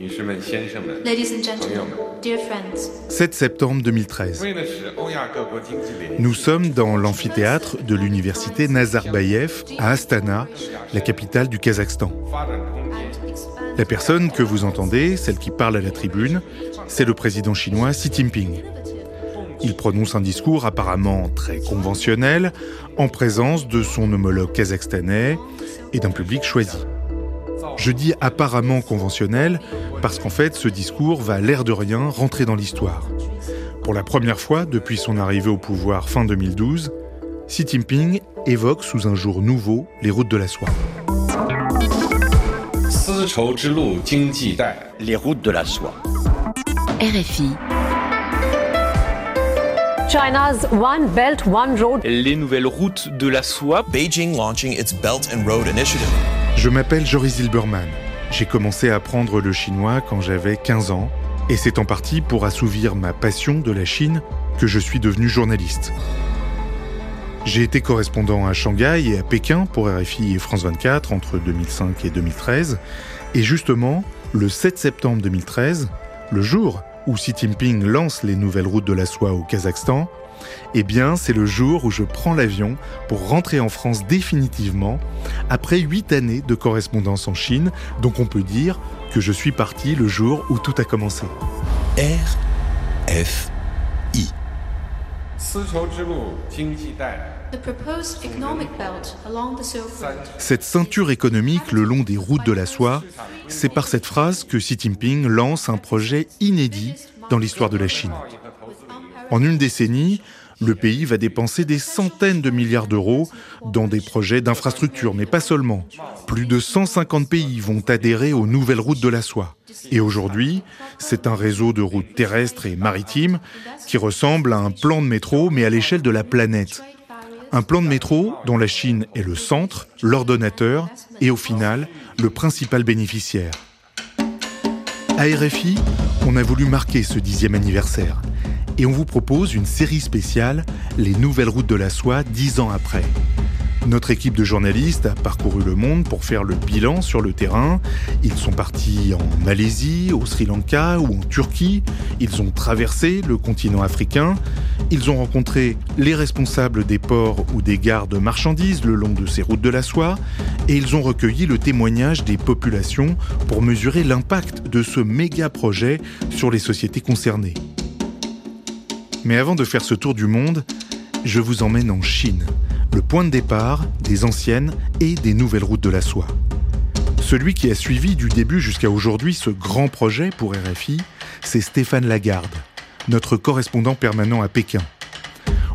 Ladies and gentlemen, dear friends. 7 septembre 2013. Nous sommes dans l'amphithéâtre de l'université Nazarbayev à Astana, la capitale du Kazakhstan. La personne que vous entendez, celle qui parle à la tribune, c'est le président chinois Xi Jinping. Il prononce un discours apparemment très conventionnel en présence de son homologue kazakhstanais et d'un public choisi. Je dis apparemment conventionnel parce qu'en fait ce discours va l'air de rien rentrer dans l'histoire. Pour la première fois depuis son arrivée au pouvoir fin 2012, Xi Jinping évoque sous un jour nouveau les routes de la soie. Les routes de la soie. RFI. China's One Belt, One Road. Les nouvelles routes de la soie. Beijing launching its Belt and Road Initiative. Je m'appelle Joris Zilberman. J'ai commencé à apprendre le chinois quand j'avais 15 ans, et c'est en partie pour assouvir ma passion de la Chine que je suis devenu journaliste. J'ai été correspondant à Shanghai et à Pékin pour RFI et France 24 entre 2005 et 2013, et justement, le 7 septembre 2013, le jour où Xi Jinping lance les nouvelles routes de la soie au Kazakhstan, eh bien, c'est le jour où je prends l'avion pour rentrer en France définitivement, après huit années de correspondance en Chine, donc on peut dire que je suis parti le jour où tout a commencé. R F I. Cette ceinture économique le long des routes de la soie, c'est par cette phrase que Xi Jinping lance un projet inédit dans l'histoire de la Chine. En une décennie, le pays va dépenser des centaines de milliards d'euros dans des projets d'infrastructure, mais pas seulement. Plus de 150 pays vont adhérer aux nouvelles routes de la soie. Et aujourd'hui, c'est un réseau de routes terrestres et maritimes qui ressemble à un plan de métro, mais à l'échelle de la planète. Un plan de métro dont la Chine est le centre, l'ordonnateur et au final, le principal bénéficiaire. À RFI, on a voulu marquer ce dixième anniversaire et on vous propose une série spéciale, Les nouvelles routes de la soie, dix ans après. Notre équipe de journalistes a parcouru le monde pour faire le bilan sur le terrain. Ils sont partis en Malaisie, au Sri Lanka ou en Turquie. Ils ont traversé le continent africain. Ils ont rencontré les responsables des ports ou des gares de marchandises le long de ces routes de la soie. Et ils ont recueilli le témoignage des populations pour mesurer l'impact de ce méga projet sur les sociétés concernées. Mais avant de faire ce tour du monde, je vous emmène en Chine, le point de départ des anciennes et des nouvelles routes de la soie. Celui qui a suivi du début jusqu'à aujourd'hui ce grand projet pour RFI, c'est Stéphane Lagarde, notre correspondant permanent à Pékin.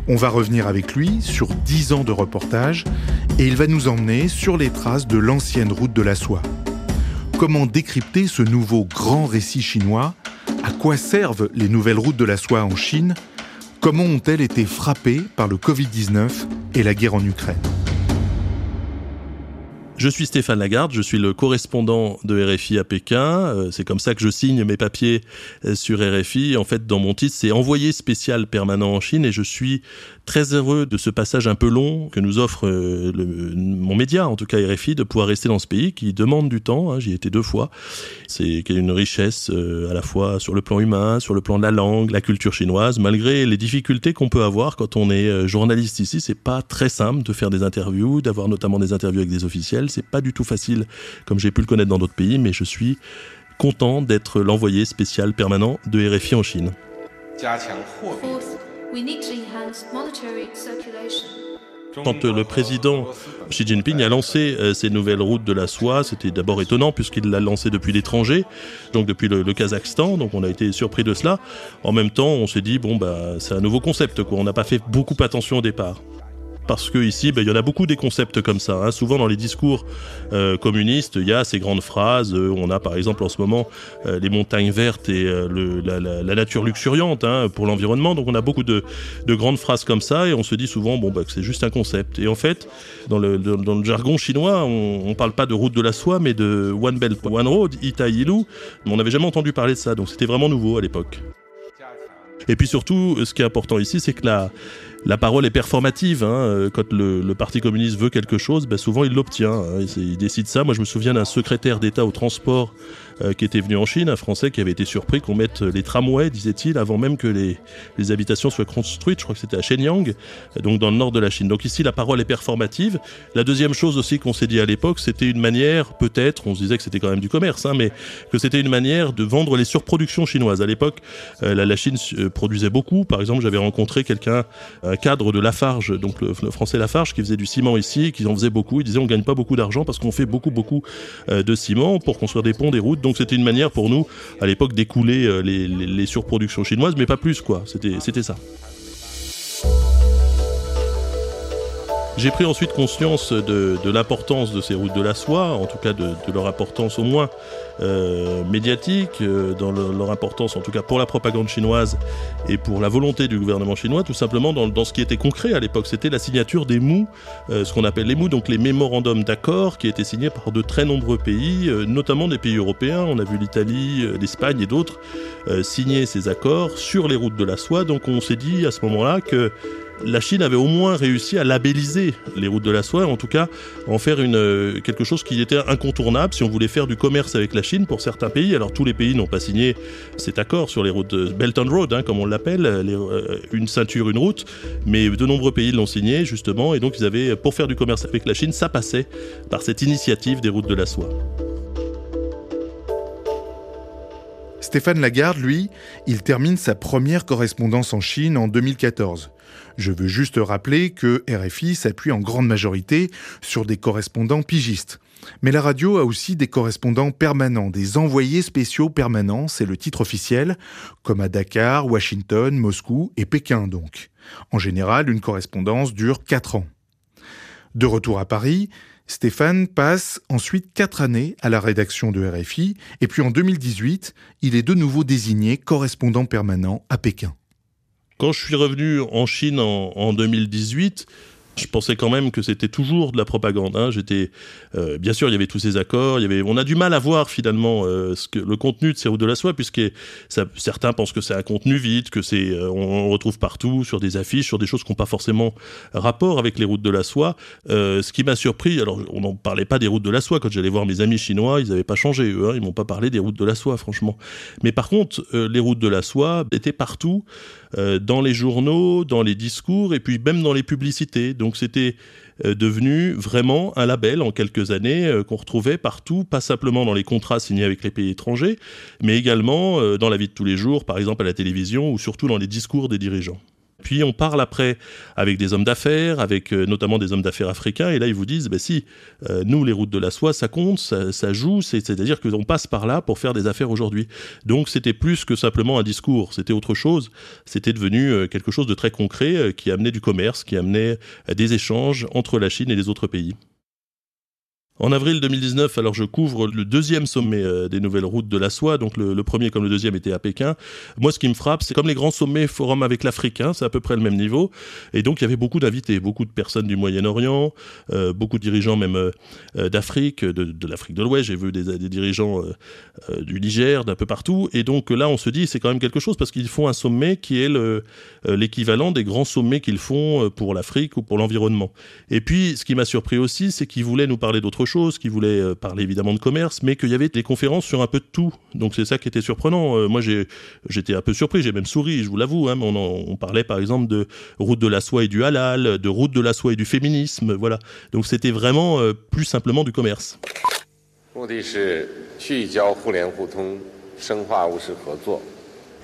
On va revenir avec lui sur 10 ans de reportage et il va nous emmener sur les traces de l'ancienne route de la soie. Comment décrypter ce nouveau grand récit chinois À quoi servent les nouvelles routes de la soie en Chine? Comment ont-elles été frappées par le Covid-19 et la guerre en Ukraine? Je suis Stéphane Lagarde, je suis le correspondant de RFI à Pékin. Euh, c'est comme ça que je signe mes papiers euh, sur RFI. En fait, dans mon titre, c'est envoyé spécial permanent en Chine et je suis très heureux de ce passage un peu long que nous offre euh, mon média, en tout cas RFI, de pouvoir rester dans ce pays qui demande du temps. Hein. J'y ai été deux fois. C'est une richesse à la fois sur le plan humain, sur le plan de la langue, la culture chinoise, malgré les difficultés qu'on peut avoir quand on est journaliste ici. C'est pas très simple de faire des interviews, d'avoir notamment des interviews avec des officiels c'est pas du tout facile, comme j'ai pu le connaître dans d'autres pays, mais je suis content d'être l'envoyé spécial permanent de RFI en Chine. Quand le président Xi Jinping a lancé euh, ces nouvelles routes de la soie, c'était d'abord étonnant puisqu'il l'a lancé depuis l'étranger, donc depuis le, Kazakhstan, donc on a été surpris de cela. En même temps, on s'est dit bon bah c'est un nouveau concept quoi, on n'a pas fait beaucoup attention au départ parce que ici, ben, il y en a beaucoup des concepts comme ça. Hein. Souvent dans les discours euh, communistes, il y a ces grandes phrases. Euh, on a par exemple en ce moment euh, les montagnes vertes et la, nature luxuriante hein, pour l'environnement. Donc on a beaucoup de, grandes phrases comme ça et on se dit souvent bon bah, que c'est juste un concept. Et en fait, dans le, jargon chinois, on, ne parle pas de route de la soie, mais de One Belt One Road, Ita Yilu. On n'avait jamais entendu parler de ça, donc c'était vraiment nouveau à l'époque. Et puis surtout, ce qui est important ici, c'est que la, la parole est performative. Hein. Euh, quand le, Parti communiste veut quelque chose, ben souvent il l'obtient. Hein. Il, décide ça. Moi, je me souviens d'un secrétaire d'État au transport euh, qui était venu en Chine, un Français qui avait été surpris qu'on mette les tramways, disait-il, avant même que les, les habitations soient construites. Je crois que c'était à Shenyang, donc dans le nord de la Chine. Donc ici, la parole est performative. La deuxième chose aussi qu'on s'est dit à l'époque, c'était une manière, peut-être, on se disait que c'était quand même du commerce, hein, mais que c'était une manière de vendre les surproductions chinoises. À l'époque, euh, la, la, Chine euh, produisait beaucoup. Par exemple, j'avais rencontré quelqu'un, un cadre de Lafarge, donc le, français Lafarge, qui faisait du ciment ici, qui en faisait beaucoup. Il disait on gagne pas beaucoup d'argent parce qu'on fait beaucoup, beaucoup euh, de ciment pour construire des ponts, des routes. Donc c'était une manière pour nous, à l'époque, d'écouler euh, les, surproductions chinoises, mais pas plus, quoi. C'était, c'était ça. J'ai pris ensuite conscience de, l'importance de ces routes de la soie, en tout cas de leur importance au moins euh, médiatique, euh, dans le, leur importance en tout cas pour la propagande chinoise et pour la volonté du gouvernement chinois, tout simplement dans, ce qui était concret à l'époque. C'était la signature des MOU, euh, ce qu'on appelle les MOU, donc les mémorandums d'accord qui étaient signés par de très nombreux pays, euh, notamment des pays européens. On a vu l'Italie, l'Espagne et d'autres signer ces accords sur les routes de la soie. Donc on s'est dit à ce moment-là que la Chine avait au moins réussi à labelliser les routes de la soie, en tout cas en faire euh, quelque chose qui était incontournable si on voulait faire du commerce avec la Chine pour certains pays. Alors tous les pays n'ont pas signé cet accord sur les routes de Belt and Road, hein, comme on l'appelle, euh, une ceinture, une route, mais de nombreux pays l'ont signé justement, et donc ils avaient, pour faire du commerce avec la Chine, ça passait par cette initiative des routes de la soie. Stéphane Lagarde, lui, il termine sa première correspondance en Chine en 2014. Je veux juste rappeler que RFI s'appuie en grande majorité sur des correspondants pigistes. Mais la radio a aussi des correspondants permanents, des envoyés spéciaux permanents, c'est le titre officiel, comme à Dakar, Washington, Moscou et Pékin donc. En général, une correspondance dure 4 ans. De retour à Paris, Stéphane passe ensuite quatre années à la rédaction de RFI, et puis en 2018, il est de nouveau désigné correspondant permanent à Pékin. Quand je suis revenu en Chine en, en 2018, je pensais quand même que c'était toujours de la propagande. Hein. J'étais, euh, bien sûr, il y avait tous ces accords. Il y avait, on a du mal à voir finalement euh, le contenu de ces routes de la soie, puisque certains pensent que c'est un contenu vide, que c'est, euh, on, retrouve partout sur des affiches, sur des choses qui n'ont pas forcément rapport avec les routes de la soie. Ce qui m'a surpris, alors on n'en parlait pas des routes de la soie quand j'allais voir mes amis chinois, ils n'avaient pas changé eux, hein, ils m'ont pas parlé des routes de la soie, franchement. Mais par contre, les routes de la soie étaient partout, dans les journaux, dans les discours et puis même dans les publicités. Donc c'était euh, devenu vraiment un label en quelques années euh, qu'on retrouvait partout, pas simplement dans les contrats signés avec les pays étrangers, mais également euh, dans la vie de tous les jours, par exemple à la télévision ou surtout dans les discours des dirigeants. Puis on parle après avec des hommes d'affaires, avec euh, notamment des hommes d'affaires africains, et là ils vous disent, bah si, euh, nous les routes de la soie, ça compte, ça, ça joue, c'est-à-dire qu'on passe par là pour faire des affaires aujourd'hui. Donc c'était plus que simplement un discours, c'était autre chose, c'était devenu euh, quelque chose de très concret euh, qui amenait du commerce, qui amenait des échanges entre la Chine et les autres pays. En avril 2019, alors je couvre le deuxième sommet euh, des nouvelles routes de la soie, donc le, premier comme le deuxième était à Pékin. Moi, ce qui me frappe, c'est comme les grands sommets forum avec l'Afrique, hein, c'est à peu près le même niveau. Et donc, il y avait beaucoup d'invités, beaucoup de personnes du Moyen-Orient, euh, beaucoup de dirigeants même euh, d'Afrique, de, l'Afrique de l'Ouest. J'ai vu des, des dirigeants du Niger, d'un peu partout. Et donc là, on se dit, c'est quand même quelque chose parce qu'ils font un sommet qui est l'équivalent des grands sommets qu'ils font pour l'Afrique ou pour l'environnement. Et puis, ce qui m'a surpris aussi, c'est qu'ils voulaient nous parler d'autre chose, qui voulait euh, parler évidemment de commerce, mais qu'il y avait des conférences sur un peu de tout. Donc c'est ça qui était surprenant. Euh, moi j'étais un peu surpris, j'ai même souri, je vous l'avoue. Hein, on, parlait par exemple de route de la soie et du halal, de route de la soie et du féminisme, voilà. Donc c'était vraiment euh, plus simplement du commerce.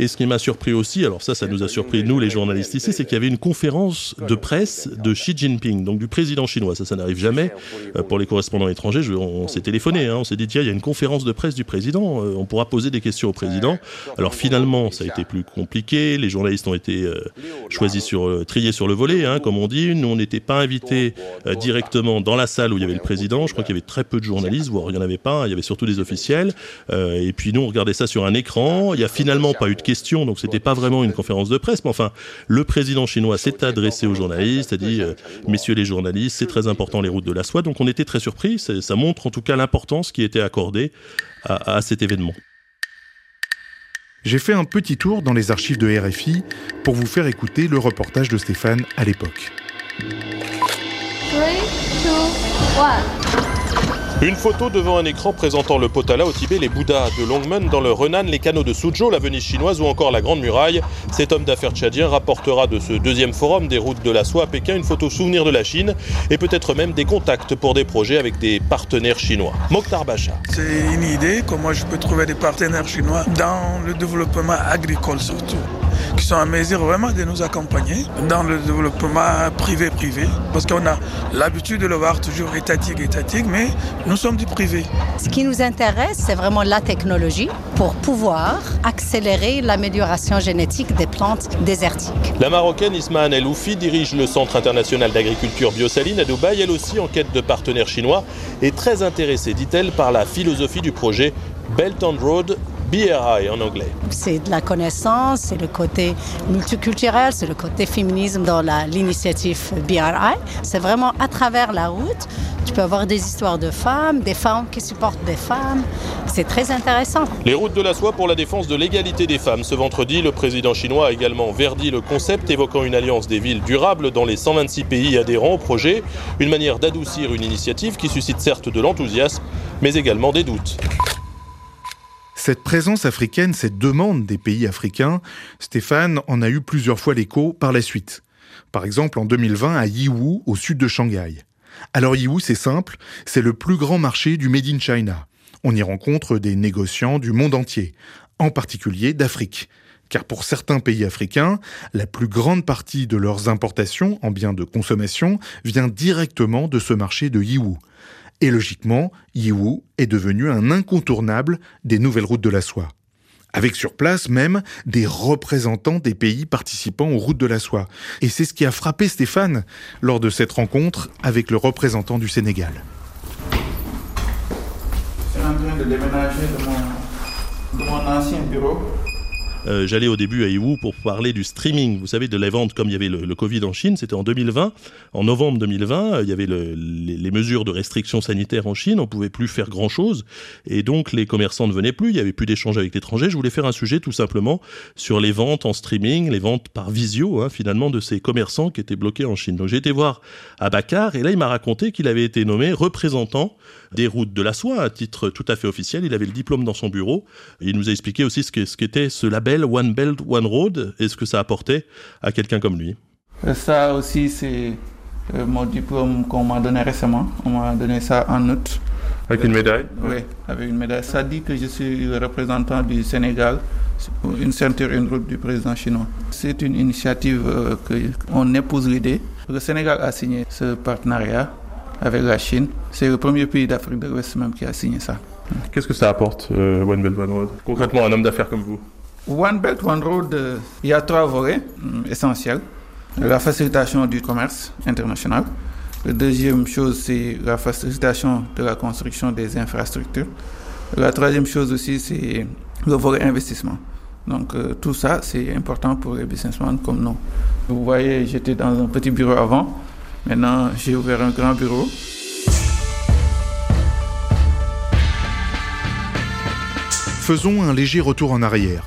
Et ce qui m'a surpris aussi, alors ça, ça nous a surpris, nous, les journalistes ici, c'est qu'il y avait une conférence de presse de Xi Jinping, donc du président chinois. Ça, ça n'arrive jamais. Euh, pour les correspondants étrangers, on, s'est téléphoné, hein, on s'est dit, tiens, il y a une conférence de presse du président, euh, on pourra poser des questions au président. Alors finalement, ça a été plus compliqué, les journalistes ont été euh, choisis sur, triés sur le volet, hein, comme on dit. Nous, on n'était pas invités directement dans la salle où il y avait le président. Je crois qu'il y avait très peu de journalistes, voire il n'y en avait pas, il y avait surtout des officiels. Et puis nous, on regardait ça sur un écran. Il n'y a finalement pas eu de questions, donc c'était pas vraiment une conférence de presse, mais enfin, le président chinois s'est adressé aux journalistes, a dit, euh, messieurs les journalistes, c'est très important les routes de la soie, donc on était très surpris, ça montre en tout cas l'importance qui était accordée à, à cet événement. J'ai fait un petit tour dans les archives de RFI pour vous faire écouter le reportage de Stéphane à l'époque. Une photo devant un écran présentant le Potala au Tibet, les Bouddhas de Longmen dans le Renan, les canaux de Suzhou, la Venise chinoise ou encore la Grande Muraille. Cet homme d'affaires tchadien rapportera de ce deuxième forum des routes de la soie à Pékin une photo souvenir de la Chine et peut-être même des contacts pour des projets avec des partenaires chinois. Mokhtar Bacha. C'est une idée comment je peux trouver des partenaires chinois dans le développement agricole surtout qui sont à mesure vraiment de nous accompagner dans le développement privé-privé. Parce qu'on a l'habitude de le voir toujours étatique, étatique, mais sommes du privé. Ce qui nous intéresse, c'est vraiment la technologie pour pouvoir accélérer l'amélioration génétique des plantes désertiques. La Marocaine Ismahan El Oufi dirige le Centre international d'agriculture biosaline à Dubaï, elle aussi en quête de partenaires chinois, et très intéressée, dit-elle, par la philosophie du projet Belt and Road BRI en anglais. C'est de la connaissance, c'est le côté multiculturel, c'est le côté féminisme dans l'initiative BRI. C'est vraiment à travers la route, tu peux avoir des histoires de femmes, des femmes qui supportent des femmes. C'est très intéressant. Les routes de la soie pour la défense de l'égalité des femmes. Ce vendredi, le président chinois a également verdi le concept évoquant une alliance des villes durables dans les 126 pays adhérents au projet, une manière d'adoucir une initiative qui suscite certes de l'enthousiasme, mais également des doutes. Cette présence africaine, cette demande des pays africains, Stéphane en a eu plusieurs fois l'écho par la suite. Par exemple en 2020 à Yiwu, au sud de Shanghai. Alors Yiwu, c'est simple, c'est le plus grand marché du Made in China. On y rencontre des négociants du monde entier, en particulier d'Afrique. Car pour certains pays africains, la plus grande partie de leurs importations en biens de consommation vient directement de ce marché de Yiwu. Et logiquement, Yiwu est devenu un incontournable des nouvelles routes de la soie. Avec sur place même des représentants des pays participant aux routes de la soie. Et c'est ce qui a frappé Stéphane lors de cette rencontre avec le représentant du Sénégal. C'est en train de déménager de mon, de mon ancien bureau euh, j'allais au début à Yiwu pour parler du streaming, vous savez, de la vente comme il y avait le, Covid en Chine, c'était en 2020. En novembre 2020, il y avait le, les, mesures de restrictions sanitaires en Chine, on pouvait plus faire grand-chose, et donc les commerçants ne venaient plus, il y avait plus d'échanges avec l'étranger. Je voulais faire un sujet tout simplement sur les ventes en streaming, les ventes par visio, hein, finalement, de ces commerçants qui étaient bloqués en Chine. Donc j'ai été voir Abakar, et là il m'a raconté qu'il avait été nommé représentant des routes de la soie à titre tout à fait officiel. Il avait le diplôme dans son bureau. il nous a expliqué aussi ce qu'était ce label One Belt, One Road et ce que ça apportait à quelqu'un comme lui. Ça aussi, c'est euh, mon diplôme qu'on m'a donné récemment. On m'a donné ça en août. Avec une médaille? Oui, avec une médaille. Ça dit que je suis le représentant du Sénégal, une ceinture, une route du président chinois. C'est une initiative euh, qu'on épouse l'idée. Le Sénégal a signé ce partenariat avec la Chine. C'est le premier pays d'Afrique de l'Ouest même qui a signé ça. Qu'est-ce que ça apporte, euh, One Belt One Road? Concrètement, un homme d'affaires comme vous One Belt One Road, euh, il y a trois volets euh, essentiels. La facilitation du commerce international. La deuxième chose, c'est la facilitation de la construction des infrastructures. La troisième chose aussi, c'est le volet investissement. Donc tout ça, c'est important pour les businessmen comme nous. Vous voyez, j'étais dans un petit bureau avant. Maintenant, j'ai ouvert un grand bureau. Faisons un léger retour en arrière.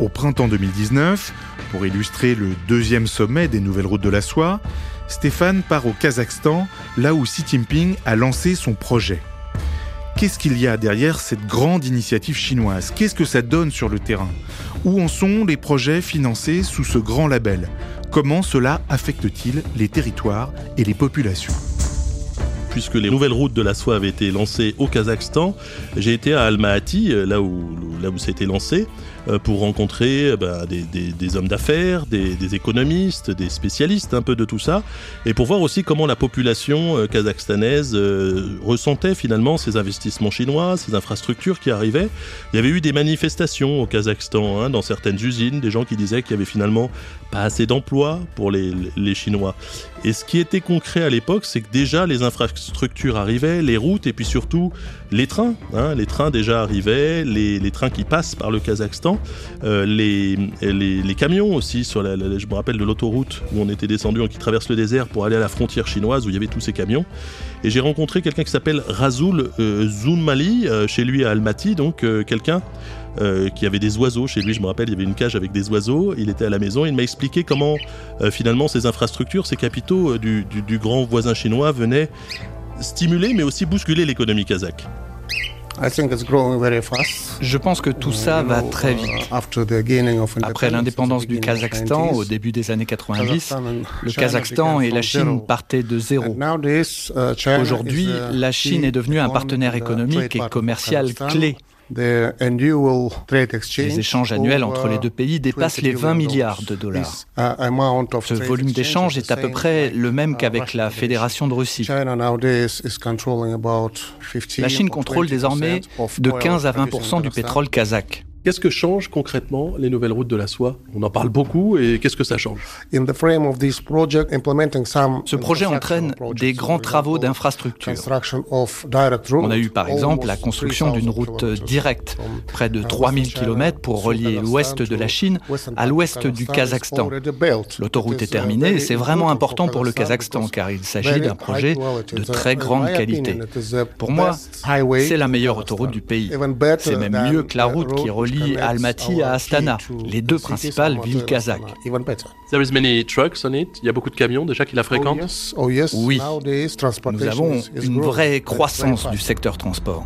Au printemps 2019, pour illustrer le deuxième sommet des nouvelles routes de la soie, Stéphane part au Kazakhstan, là où Xi Jinping a lancé son projet. Qu'est-ce qu'il y a derrière cette grande initiative chinoise? Qu'est-ce que ça donne sur le terrain? Où en sont les projets financés sous ce grand label? Comment cela affecte-t-il les territoires et les populations? Puisque les nouvelles routes de la soie avaient été lancées au Kazakhstan, j'ai été à Almaty, là où, là où ça a été lancé, pour rencontrer euh, bah, des, hommes d'affaires, des, économistes, des spécialistes, un peu de tout ça, et pour voir aussi comment la population kazakhstanaise ressentait finalement ces investissements chinois, ces infrastructures qui arrivaient. Il y avait eu des manifestations au Kazakhstan, hein, dans certaines usines, des gens qui disaient qu'il y avait finalement pas assez d'emplois pour les, les Chinois. Et ce qui était concret à l'époque, c'est que déjà les infrastructures arrivaient, les routes et puis surtout les trains. Hein, les trains déjà arrivaient, les, les, trains qui passent par le Kazakhstan, euh, les, les, camions aussi. Sur la, je me rappelle de l'autoroute où on était descendu, qui traverse le désert pour aller à la frontière chinoise où il y avait tous ces camions. Et j'ai rencontré quelqu'un qui s'appelle Razul euh, euh, chez lui à Almaty, donc euh, quelqu'un euh, qui avait des oiseaux chez lui. Je me rappelle, il y avait une cage avec des oiseaux. Il était à la maison. Il m'a expliqué comment finalement ces infrastructures, ces capitaux du, du, du, grand voisin chinois venaient stimuler mais aussi bousculer l'économie kazakh. Je pense que tout ça va très vite. Après l'indépendance du Kazakhstan au début des années 90, le Kazakhstan et la Chine partaient de zéro. Aujourd'hui, la Chine est devenue un partenaire économique et commercial clé les échanges annuels entre les deux pays dépassent les 20 milliards de dollars. Ce volume d'échanges est à peu près le même qu'avec la Fédération de Russie. La Chine contrôle désormais de 15 à 20% du pétrole kazakh. Qu'est-ce que change concrètement les nouvelles routes de la soie? On en parle beaucoup et qu'est-ce que ça change? Ce projet entraîne des grands travaux d'infrastructure. On a eu par exemple la construction d'une route directe, près de 3000 km pour relier l'ouest de la Chine à l'ouest du Kazakhstan. L'autoroute est terminée et c'est vraiment important pour le Kazakhstan car il s'agit d'un projet de très grande qualité. Pour moi, c'est la meilleure autoroute du pays. C'est même mieux que la route qui relie Almaty à Astana, les deux principales villes kazakhes. There is many trucks on it. Il y a beaucoup de camions déjà qui la fréquentent. Oui, nous avons une vraie croissance du secteur transport.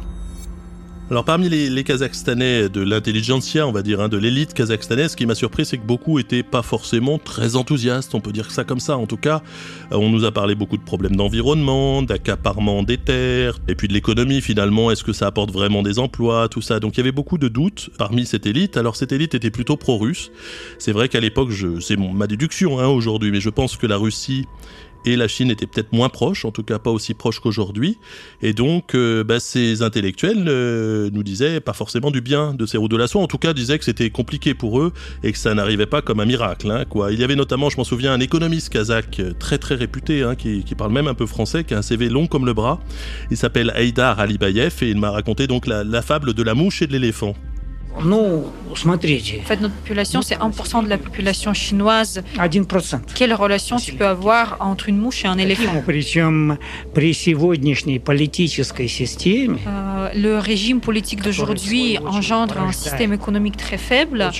Alors parmi les, Kazakhstanais de l'intelligentsia, on va dire, hein, de l'élite kazakhstanaise, ce qui m'a surpris, c'est que beaucoup étaient pas forcément très enthousiastes, on peut dire ça comme ça. En tout cas, euh, on nous a parlé beaucoup de problèmes d'environnement, d'accaparement des terres, et puis de l'économie finalement. Est-ce que ça apporte vraiment des emplois, tout ça? Donc il y avait beaucoup de doutes parmi cette élite. Alors cette élite était plutôt pro-russe. C'est vrai qu'à l'époque, c'est ma déduction hein, aujourd'hui, mais je pense que la Russie et la Chine était peut-être moins proche, en tout cas pas aussi proche qu'aujourd'hui. Et donc, euh, bah, ces intellectuels euh, nous disaient pas forcément du bien de ces routes de la soie, en tout cas disaient que c'était compliqué pour eux et que ça n'arrivait pas comme un miracle. Hein, quoi. Il y avait notamment, je m'en souviens, un économiste kazakh euh, très très réputé, hein, qui, parle même un peu français, qui a un CV long comme le bras. Il s'appelle Haïdar Alibayev et il m'a raconté donc la fable de la mouche et de l'éléphant. En fait, notre population, c'est 1% de la population chinoise. Quelle relation tu peux avoir entre une mouche et un éléphant? euh, Le régime politique d'aujourd'hui engendre un système économique très faible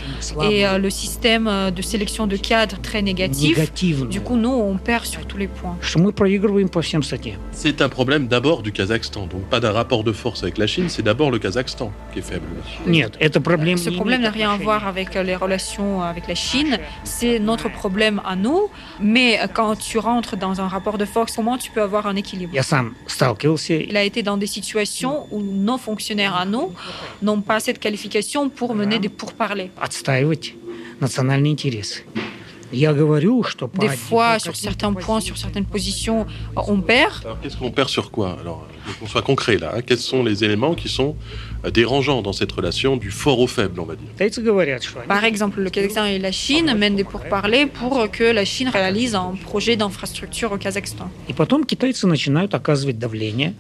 et euh, le système euh, de sélection de cadres très négatif. Du coup, nous, on perd sur tous les points. C'est un problème d'abord du Kazakhstan, donc pas d'un rapport de force avec la Chine, c'est d'abord le Kazakhstan qui est faible. Ce problème n'a rien à voir avec les relations avec la Chine, c'est notre problème à nous. Mais quand tu rentres dans un rapport de force, comment tu peux avoir un équilibre? Il a été dans des situations où nos fonctionnaires à nous n'ont pas cette qualification pour mener des pourparlers. Des fois, sur certains points, sur certaines positions, on perd. Alors, qu'est-ce qu'on perd sur quoi Alors, qu'on soit concret là. Hein. Quels sont les éléments qui sont euh, dérangeants dans cette relation du fort au faible, on va dire? Par exemple, le Kazakhstan et la Chine mènent des pourparlers pour que la Chine réalise un projet d'infrastructure au Kazakhstan.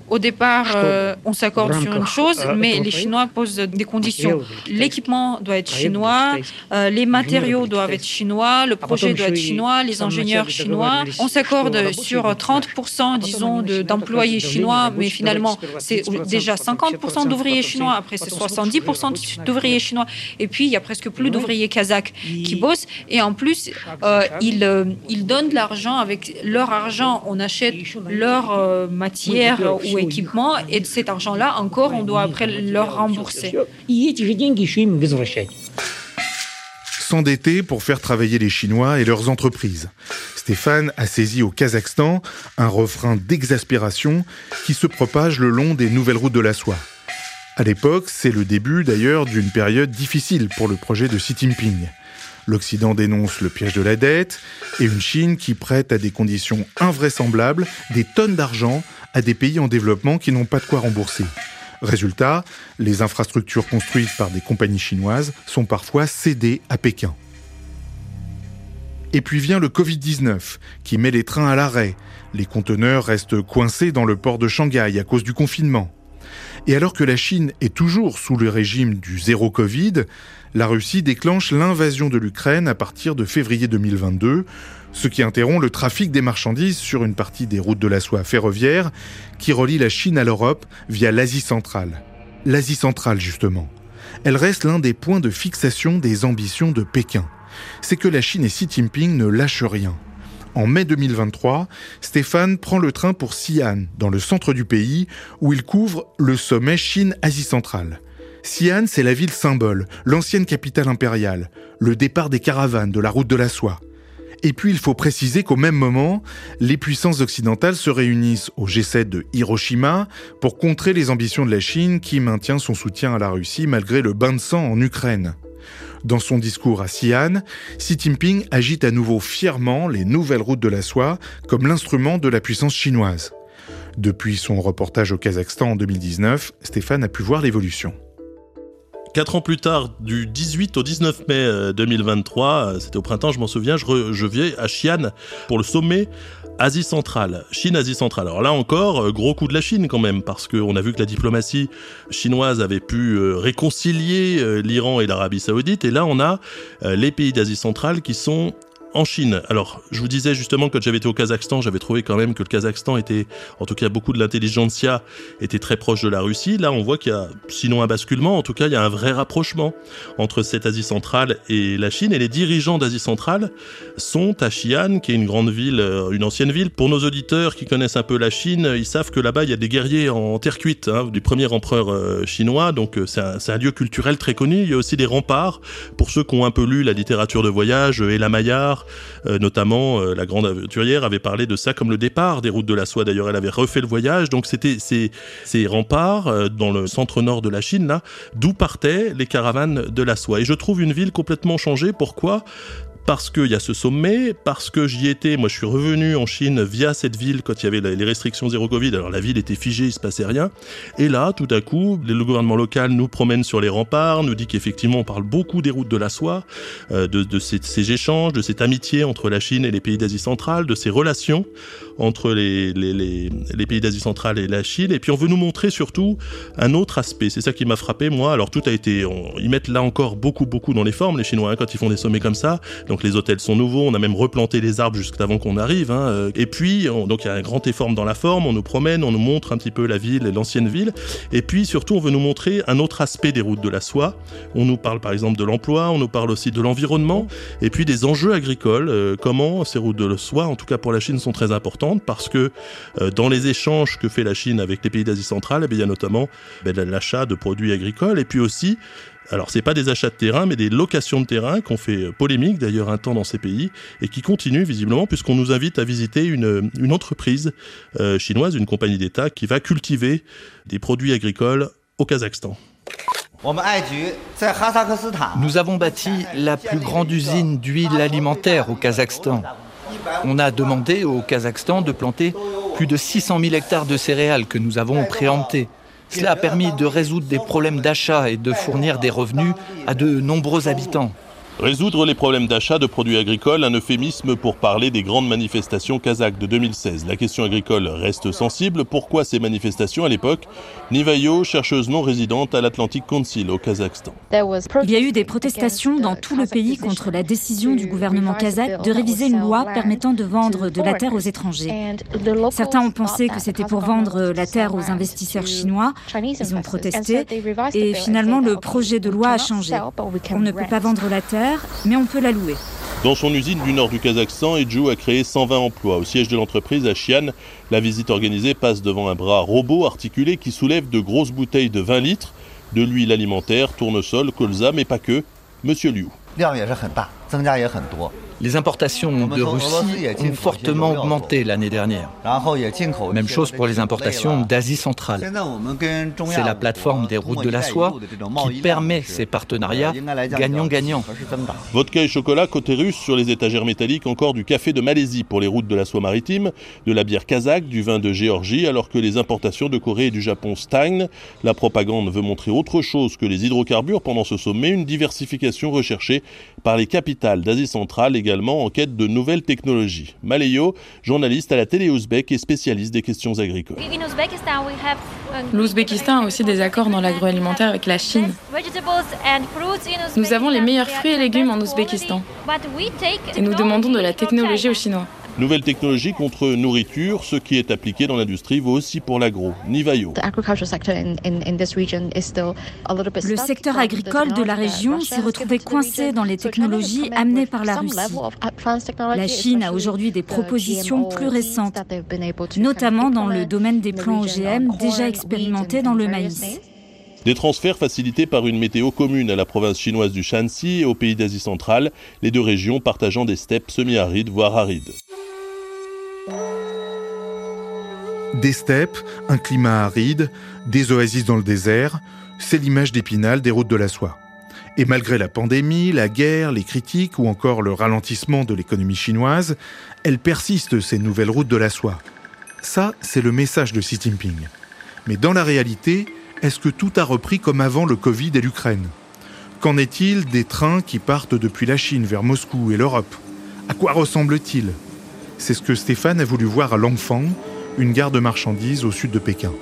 Au départ, euh, on s'accorde sur une chose, э, mais les Chinois posent des conditions. L'équipement doit être chinois, euh, les matériaux doivent être chinois, le projet être chinois, les ingénieurs chinois. On s'accorde sur 30%, disons, d'employés chinois, mais finalement, c'est déjà 50% d'ouvriers chinois, après c'est 70% d'ouvriers chinois, et puis il y a presque plus d'ouvriers kazakhs qui bossent, et en plus, euh, ils, euh, ils, donnent de l'argent, avec leur argent, on achète leur euh, matière ou équipement, et de cet argent-là, encore, on doit après leur rembourser pour faire travailler les Chinois et leurs entreprises. Stéphane a saisi au Kazakhstan un refrain d'exaspération qui se propage le long des nouvelles routes de la soie. À l'époque, c'est le début d'ailleurs d'une période difficile pour le projet de Xi Jinping. L'Occident dénonce le piège de la dette et une Chine qui prête à des conditions invraisemblables des tonnes d'argent à des pays en développement qui n'ont pas de quoi rembourser. Résultat, les infrastructures construites par des compagnies chinoises sont parfois cédées à Pékin. Et puis vient le Covid-19, qui met les trains à l'arrêt. Les conteneurs restent coincés dans le port de Shanghai à cause du confinement. Et alors que la Chine est toujours sous le régime du zéro Covid, la Russie déclenche l'invasion de l'Ukraine à partir de février 2022, ce qui interrompt le trafic des marchandises sur une partie des routes de la soie ferroviaire qui relie la Chine à l'Europe via l'Asie centrale. L'Asie centrale, justement. Elle reste l'un des points de fixation des ambitions de Pékin. C'est que la Chine et Xi Jinping ne lâchent rien. En mai 2023, Stéphane prend le train pour Xi'an, dans le centre du pays, où il couvre le sommet Chine-Asie centrale. Xi'an, c'est la ville symbole, l'ancienne capitale impériale, le départ des caravanes de la route de la soie. Et puis il faut préciser qu'au même moment, les puissances occidentales se réunissent au G7 de Hiroshima pour contrer les ambitions de la Chine qui maintient son soutien à la Russie malgré le bain de sang en Ukraine. Dans son discours à Xi'an, Xi Jinping agite à nouveau fièrement les nouvelles routes de la soie comme l'instrument de la puissance chinoise. Depuis son reportage au Kazakhstan en 2019, Stéphane a pu voir l'évolution. Quatre ans plus tard, du 18 au 19 mai 2023, euh, euh, c'était au printemps, je m'en souviens, je, je viens à Xi'an pour le sommet Asie centrale, Chine-Asie centrale. Alors là encore, euh, gros coup de la Chine quand même, parce qu'on a vu que la diplomatie chinoise avait pu réconcilier l'Iran et l'Arabie saoudite, et là on a les pays d'Asie centrale qui sont en Chine. Alors, je vous disais justement quand j'avais été au Kazakhstan, j'avais trouvé quand même que le Kazakhstan était, en tout cas beaucoup de l'intelligentsia était très proche de la Russie. Là, on voit qu'il y a, sinon un basculement, en tout cas, il y a un vrai rapprochement entre cette Asie centrale et la Chine. Et les dirigeants d'Asie centrale sont à Xi'an, qui est une grande ville, euh, une ancienne ville. Pour nos auditeurs qui connaissent un peu la Chine, ils savent que là-bas, il y a des guerriers en terre cuite, hein, du premier empereur euh, chinois. Donc, euh, c'est un, un, lieu culturel très connu. Il y a aussi des remparts. Pour ceux qui ont un peu lu la littérature de voyage, et la Maillard, euh, notamment euh, la grande aventurière avait parlé de ça comme le départ des routes de la soie. D'ailleurs, elle avait refait le voyage, donc c'était ces, remparts euh, dans le centre-nord de la Chine là, d'où partaient les caravanes de la soie. Et je trouve une ville complètement changée. Pourquoi? Parce qu'il y a ce sommet, parce que j'y étais, moi je suis revenu en Chine via cette ville quand il y avait les restrictions zéro Covid, alors la ville était figée, il se passait rien, et là tout à coup, le gouvernement local nous promène sur les remparts, nous dit qu'effectivement on parle beaucoup des routes de la soie, euh, de, ces, échanges, de cette amitié entre la Chine et les pays d'Asie centrale, de ces relations entre les, pays d'Asie centrale et la Chine, et puis on veut nous montrer surtout un autre aspect, c'est ça qui m'a frappé moi, alors tout a été, ils mettent là encore beaucoup beaucoup dans les formes les Chinois hein, quand ils font des sommets comme ça, donc les hôtels sont nouveaux, on a même replanté les arbres juste avant qu'on arrive. Hein. Et puis, donc il y a un grand effort dans la forme, on nous promène, on nous montre un petit peu la ville, l'ancienne ville. Et puis surtout, on veut nous montrer un autre aspect des routes de la soie. On nous parle par exemple de l'emploi, on nous parle aussi de l'environnement, et puis des enjeux agricoles. Euh, comment ces routes de la soie, en tout cas pour la Chine, sont très importantes parce que euh, dans les échanges que fait la Chine avec les pays d'Asie centrale, eh il y a notamment ben, l'achat de produits agricoles et puis aussi alors, c'est pas des achats de terrain, mais des locations de terrain qu'on fait polémique d'ailleurs un temps dans ces pays et qui continuent visiblement puisqu'on nous invite à visiter une, une entreprise euh, chinoise, une compagnie d'État qui va cultiver des produits agricoles au Kazakhstan. Nous avons bâti la plus grande usine d'huile alimentaire au Kazakhstan. On a demandé au Kazakhstan de planter plus de 600 000 hectares de céréales que nous avons préemptés. Cela a permis de résoudre des problèmes d'achat et de fournir des revenus à de nombreux habitants. Résoudre les problèmes d'achat de produits agricoles, un euphémisme pour parler des grandes manifestations kazakhs de 2016. La question agricole reste sensible. Pourquoi ces manifestations à l'époque? Nivayo, chercheuse non résidente à l'Atlantic Council au Kazakhstan. Il y a eu des protestations dans tout le pays contre la décision du gouvernement kazakh de réviser une loi permettant de vendre de la terre aux étrangers. Certains ont pensé que c'était pour vendre la terre aux investisseurs chinois. Ils ont protesté et finalement le projet de loi a changé. On ne peut pas vendre la terre mais on peut la louer. Dans son usine du nord du Kazakhstan, Edjou a créé 120 emplois. Au siège de l'entreprise, à Xi'an, la visite organisée passe devant un bras robot articulé qui soulève de grosses bouteilles de 20 litres, de l'huile alimentaire, tournesol, colza, mais pas que. Monsieur Liu. Les importations de Russie ont fortement augmenté l'année dernière. Même chose pour les importations d'Asie centrale. C'est la plateforme des routes de la soie qui permet ces partenariats gagnant-gagnant. Vodka et chocolat côté russe sur les étagères métalliques, encore du café de Malaisie pour les routes de la soie maritime, de la bière kazakh, du vin de Géorgie, alors que les importations de Corée et du Japon stagnent. La propagande veut montrer autre chose que les hydrocarbures pendant ce sommet, une diversification recherchée par les capitales d'Asie centrale également en quête de nouvelles technologies. Malayo, journaliste à la télé ouzbek et spécialiste des questions agricoles. L'Ouzbékistan a aussi des accords dans l'agroalimentaire avec la Chine. Nous avons les meilleurs fruits et légumes en Ouzbékistan. Et nous demandons de la technologie aux Chinois. Nouvelle technologie contre nourriture, ce qui est appliqué dans l'industrie vaut aussi pour l'agro. Nivayo. Le secteur agricole de la région s'est retrouvé coincé dans les technologies amenées par la Russie. La Chine a aujourd'hui des propositions plus récentes, notamment dans le domaine des plants OGM déjà expérimentés dans le maïs. Des transferts facilités par une météo commune à la province chinoise du Shanxi et au pays d'Asie centrale, les deux régions partageant des steppes semi-arides voire arides. Des steppes, un climat aride, des oasis dans le désert, c'est l'image d'Épinal des routes de la soie. Et malgré la pandémie, la guerre, les critiques ou encore le ralentissement de l'économie chinoise, elles persistent, ces nouvelles routes de la soie. Ça, c'est le message de Xi Jinping. Mais dans la réalité, est-ce que tout a repris comme avant le Covid et l'Ukraine? Qu'en est-il des trains qui partent depuis la Chine vers Moscou et l'Europe? À quoi ressemble-t-il? C'est ce que Stéphane a voulu voir à Langfang, une gare de marchandises au sud de Pékin.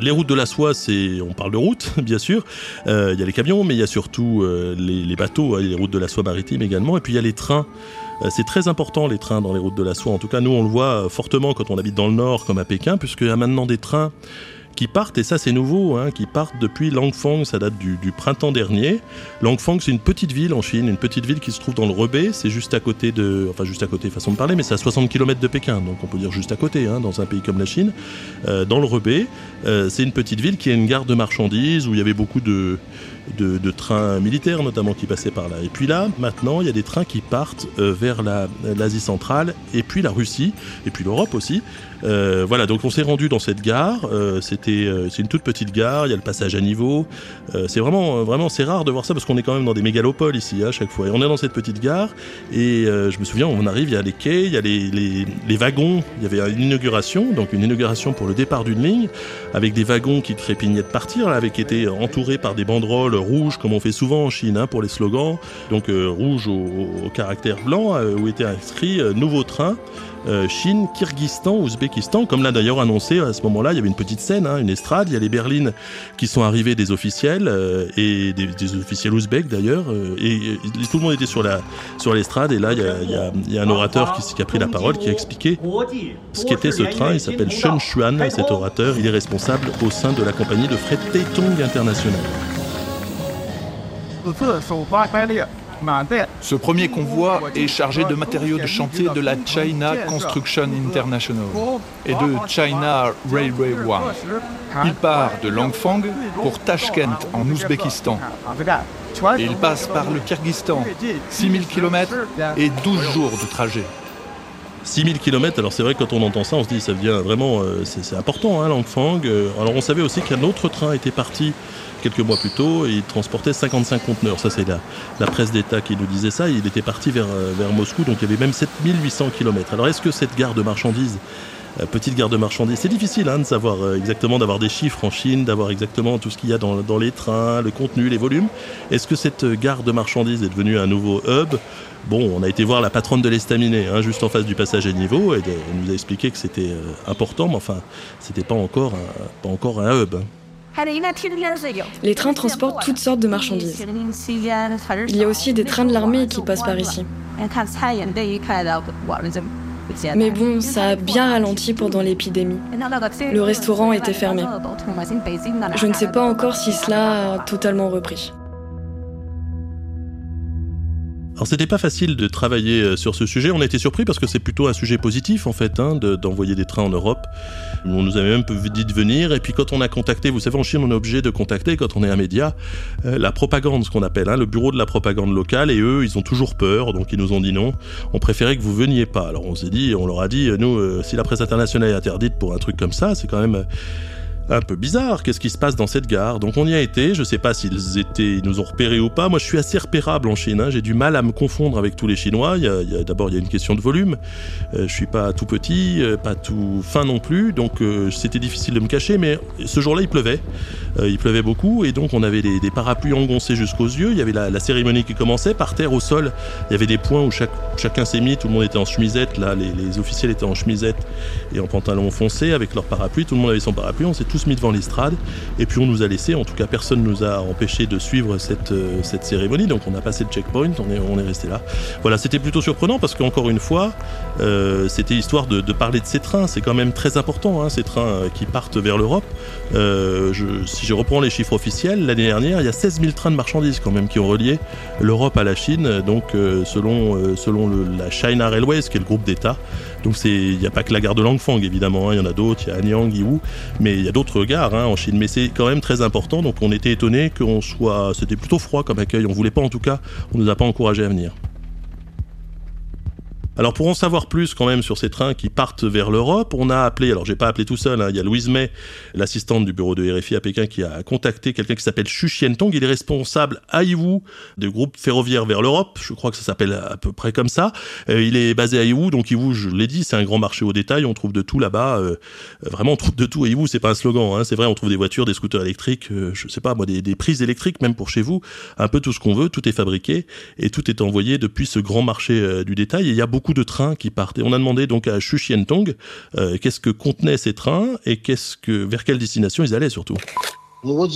Les routes de la soie, c'est, on parle de routes, bien sûr. Euh, il y a les camions, mais il y a surtout euh, les, bateaux, hein, les routes de la soie maritime également. Et puis il y a les trains. Euh, c'est très important les trains dans les routes de la soie. En tout cas, nous, on le voit fortement quand on habite dans le nord, comme à Pékin, puisqu'il y a maintenant des trains qui partent, et ça c'est nouveau, hein, qui partent depuis Langfang, ça date du, printemps dernier. Langfang c'est une petite ville en Chine, une petite ville qui se trouve dans le Rebé, c'est juste à côté de, enfin juste à côté façon de parler, mais c'est à 60 km de Pékin, donc on peut dire juste à côté, hein, dans un pays comme la Chine, euh, dans le Rebé. Euh, c'est une petite ville qui a une gare de marchandises où il y avait beaucoup de, de, trains militaires notamment qui passaient par là. Et puis là, maintenant, il y a des trains qui partent euh, vers l'Asie centrale et puis la Russie et puis l'Europe aussi. Euh, voilà, donc on s'est rendu dans cette gare. Euh, c'était, c'est une toute petite gare. Il y a le passage à niveau. c'est vraiment, vraiment, c'est rare de voir ça parce qu'on est quand même dans des mégalopoles ici à chaque fois. Et on est dans cette petite gare et je me souviens, on arrive, il y a les quais, il y a les, les, wagons. Il y avait une inauguration, donc une inauguration pour le départ d'une ligne avec des wagons qui trépignaient de partir, avec été entourés par des banderoles rouge, comme on fait souvent en Chine hein, pour les slogans. Donc euh, rouge au, caractère blanc, euh, où était inscrit euh, nouveau train. Chine, Kyrgyzstan, Ouzbékistan, comme l'a d'ailleurs annoncé à ce moment-là, il y avait une petite scène, hein, une estrade, il y a les berlines qui sont arrivées des officiels, et des, officiels ouzbeks d'ailleurs, et, tout le monde était sur l'estrade, et là il y, a, un orateur qui, qui, a pris la parole, qui a expliqué ce qu'était ce train, il s'appelle Shen Xuan, cet orateur, il est responsable au sein de la compagnie de fret Taitong International. Ce premier convoi est chargé de matériaux de chantier de la China Construction International et de China Railway One. Il part de Langfang pour Tashkent en Ouzbékistan. Et il passe par le Kyrgyzstan, 6000 km et 12 jours de trajet. 6000 km, alors c'est vrai que quand on entend ça, on se dit ça devient vraiment, euh, c'est important, hein, Langfang. Euh, alors on savait aussi qu'un autre train était parti quelques mois plus tôt il transportait 55 conteneurs. Ça, c'est la, presse d'État qui nous disait ça. Il était parti vers, euh, Moscou, donc il y avait même 7800 km. Alors, est-ce que cette gare de marchandises euh, petite gare de marchandises. C'est difficile hein, de savoir euh, exactement, d'avoir des chiffres en Chine, d'avoir exactement tout ce qu'il y a dans, les trains, le contenu, les volumes? Est-ce que cette gare de marchandises est devenue un nouveau hub? Bon, on a été voir la patronne de l'estaminet, hein, juste en face du passage à niveau, et elle nous a expliqué que c'était important, mais enfin, c'était pas pas encore un hub. Les trains transportent toutes sortes de marchandises. Il y a aussi des trains de l'armée qui passent par ici. Mais bon, ça a bien ralenti pendant l'épidémie. Le restaurant était fermé. Je ne sais pas encore si cela a totalement repris. Alors c'était pas facile de travailler euh, sur ce sujet. On a été surpris parce que c'est plutôt un sujet positif en fait, hein, d'envoyer des trains en Europe. On nous avait même dit de venir. Et puis quand on a contacté, vous savez en Chine on est obligé de contacter quand on est un média euh, la propagande, ce qu'on appelle, hein, le bureau de la propagande locale. Et eux, ils ont toujours peur, donc ils nous ont dit non. On préférait que vous veniez pas. Alors on s'est dit, on leur a dit, nous, euh, si la presse internationale est interdite pour un truc comme ça, c'est quand même un peu bizarre, qu'est-ce qui se passe dans cette gare? Donc on y a été, je sais pas s'ils étaient, nous ont repérés ou pas. Moi je suis assez repérable en Chine, hein. j'ai du mal à me confondre avec tous les Chinois. D'abord il y a une question de volume. Euh, je suis pas tout petit, euh, pas tout fin non plus, donc euh, c'était difficile de me cacher. Mais ce jour-là il pleuvait, il pleuvait beaucoup et donc on avait des, parapluies engoncés jusqu'aux yeux. Il y avait la, cérémonie qui commençait par terre au sol. Il y avait des points où chacun s'est mis, tout le monde était en chemisette. Là les, les, officiels étaient en chemisette et en pantalon foncé avec leur parapluie. Tout le monde avait son parapluie. On s'est tous mis devant l'estrade et puis on nous a laissé, en tout cas personne nous a empêché de suivre cette, euh, cette cérémonie, donc on a passé le checkpoint, on est, on est resté là. Voilà, c'était plutôt surprenant parce qu'encore une fois, euh, c'était histoire de, parler de ces trains, c'est quand même très important, hein, ces trains qui partent vers l'Europe. Euh, si je reprends les chiffres officiels, l'année dernière, il y a 16 000 trains de marchandises quand même qui ont relié l'Europe à la Chine, donc selon, selon le, la China Railways, qui est le groupe d'État. Il n'y a pas que la gare de Langfang évidemment, hein, il y en a d'autres, il y a Anyang, Yiwu, mais il y a d'autres gares hein, en Chine. Mais c'est quand même très important, donc on était étonné qu'on soit, c'était plutôt froid comme accueil. On voulait pas en tout cas, on nous a pas encouragé à venir. Alors pour en savoir plus quand même sur ces trains qui partent vers l'Europe, on a appelé, alors j'ai pas appelé tout seul, hein, il y a Louise May, l'assistante du bureau de RFI à Pékin, qui a contacté quelqu'un qui s'appelle Xu Xientong, il est responsable à Yiwu du groupe ferroviaire vers l'Europe, je crois que ça s'appelle à peu près comme ça. Euh, il est basé à Yiwu, donc Yiwu, je l'ai dit, c'est un grand marché au détail, on trouve de tout là-bas, euh, vraiment on trouve de tout. À Yiwu, c'est pas un slogan, hein, c'est vrai, on trouve des voitures, des scooters électriques, euh, je sais pas moi, des, des prises électriques même pour chez vous, un peu tout ce qu'on veut, tout est fabriqué et tout est envoyé depuis ce grand marché du détail. Et il y a beaucoup de trains qui partent et on a demandé donc à Xu Xientong euh, qu'est-ce que contenaient ces trains et qu'est-ce que, vers quelle destination ils allaient surtout. Nous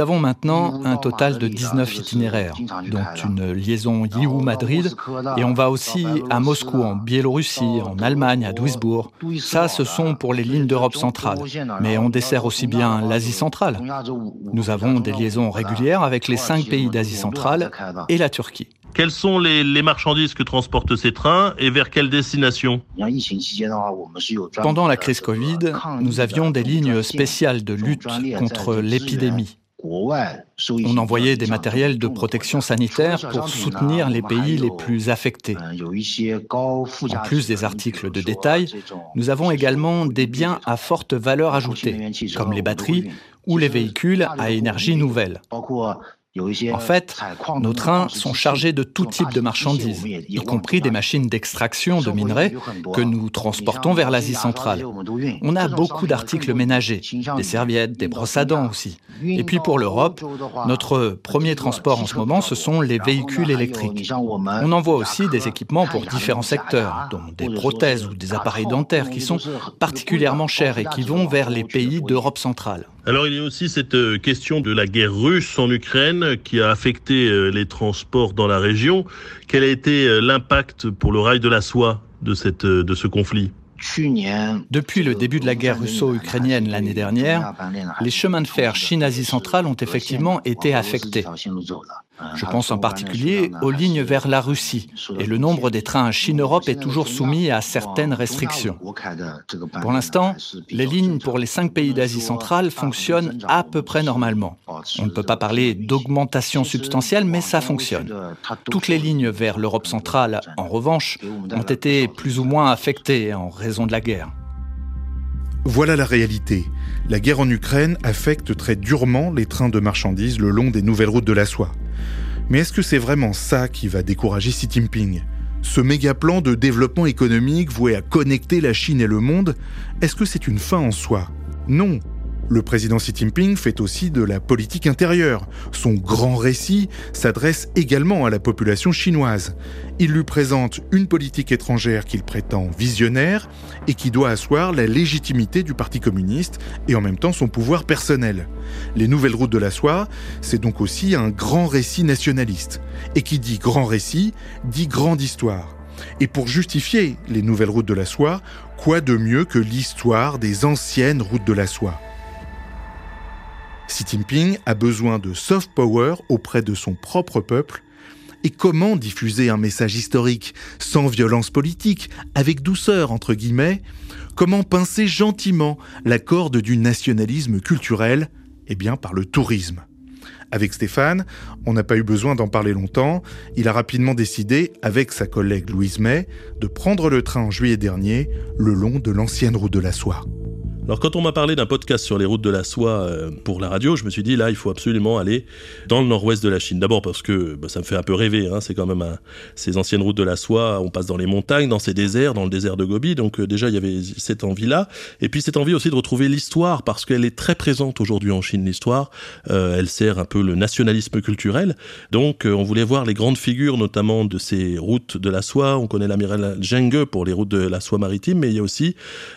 avons maintenant un total de 19 itinéraires, dont une liaison Yiwu-Madrid, et on va aussi à Moscou, en Biélorussie, en Allemagne, à Duisbourg. Ça, ce sont pour les lignes d'Europe centrale. Mais on dessert aussi bien l'Asie centrale. Nous avons des liaisons régulières avec les cinq pays d'Asie centrale et la Turquie. Quelles sont les, les, marchandises que transportent ces trains et vers quelle destination? Pendant la crise Covid, nous avions des lignes spéciales de lutte contre l'épidémie. On envoyait des matériels de protection sanitaire pour soutenir les pays les plus affectés. En plus des articles de détail, nous avons également des biens à forte valeur ajoutée, comme les batteries ou les véhicules à énergie nouvelle. En fait, nos trains sont chargés de tout type de marchandises, y compris des machines d'extraction de minerais que nous transportons vers l'Asie centrale. On a beaucoup d'articles ménagers, des serviettes, des brosses à dents aussi. Et puis pour l'Europe, notre premier transport en ce moment, ce sont les véhicules électriques. On envoie aussi des équipements pour différents secteurs, dont des prothèses ou des appareils dentaires qui sont particulièrement chers et qui vont vers les pays d'Europe centrale. Alors il y a aussi cette euh, question de la guerre russe en Ukraine qui a affecté euh, les transports dans la région. Quel a été euh, l'impact pour le rail de la soie de, cette, de ce conflit? Depuis le début de la guerre russo-ukrainienne l'année dernière, les chemins de fer Chine-Asie centrale ont effectivement été affectés. Je pense en particulier aux lignes vers la Russie, et le nombre des trains Chine-Europe est toujours soumis à certaines restrictions. Pour l'instant, les lignes pour les cinq pays d'Asie centrale fonctionnent à peu près normalement. On ne peut pas parler d'augmentation substantielle, mais ça fonctionne. Toutes les lignes vers l'Europe centrale, en revanche, ont été plus ou moins affectées en raison de la guerre. Voilà la réalité. La guerre en Ukraine affecte très durement les trains de marchandises le long des nouvelles routes de la soie. Mais est-ce que c'est vraiment ça qui va décourager Xi Jinping? Ce méga plan de développement économique voué à connecter la Chine et le monde, est-ce que c'est une fin en soi? Non, le président Xi Jinping fait aussi de la politique intérieure. Son grand récit s'adresse également à la population chinoise. Il lui présente une politique étrangère qu'il prétend visionnaire et qui doit asseoir la légitimité du Parti communiste et en même temps son pouvoir personnel. Les nouvelles routes de la soie, c'est donc aussi un grand récit nationaliste. Et qui dit grand récit, dit grande histoire. Et pour justifier les nouvelles routes de la soie, quoi de mieux que l'histoire des anciennes routes de la soie? Xi Jinping a besoin de soft power auprès de son propre peuple. Et comment diffuser un message historique sans violence politique, avec douceur entre guillemets? Comment pincer gentiment la corde du nationalisme culturel? Eh bien par le tourisme. Avec Stéphane, on n'a pas eu besoin d'en parler longtemps. Il a rapidement décidé, avec sa collègue Louise May, de prendre le train en juillet dernier le long de l'ancienne route de la soie. Alors quand on m'a parlé d'un podcast sur les routes de la soie euh, pour la radio, je me suis dit là il faut absolument aller dans le nord-ouest de la Chine. D'abord parce que bah, ça me fait un peu rêver, hein. c'est quand même ces anciennes routes de la soie, on passe dans les montagnes, dans ces déserts, dans le désert de Gobi, donc euh, déjà il y avait cette envie-là. Et puis cette envie aussi de retrouver l'histoire parce qu'elle est très présente aujourd'hui en Chine, l'histoire. Euh, elle sert un peu le nationalisme culturel. Donc on voulait voir les grandes figures notamment de ces routes de la soie. On connaît l'amiral Zheng pour les routes de la soie maritime, mais il y a aussi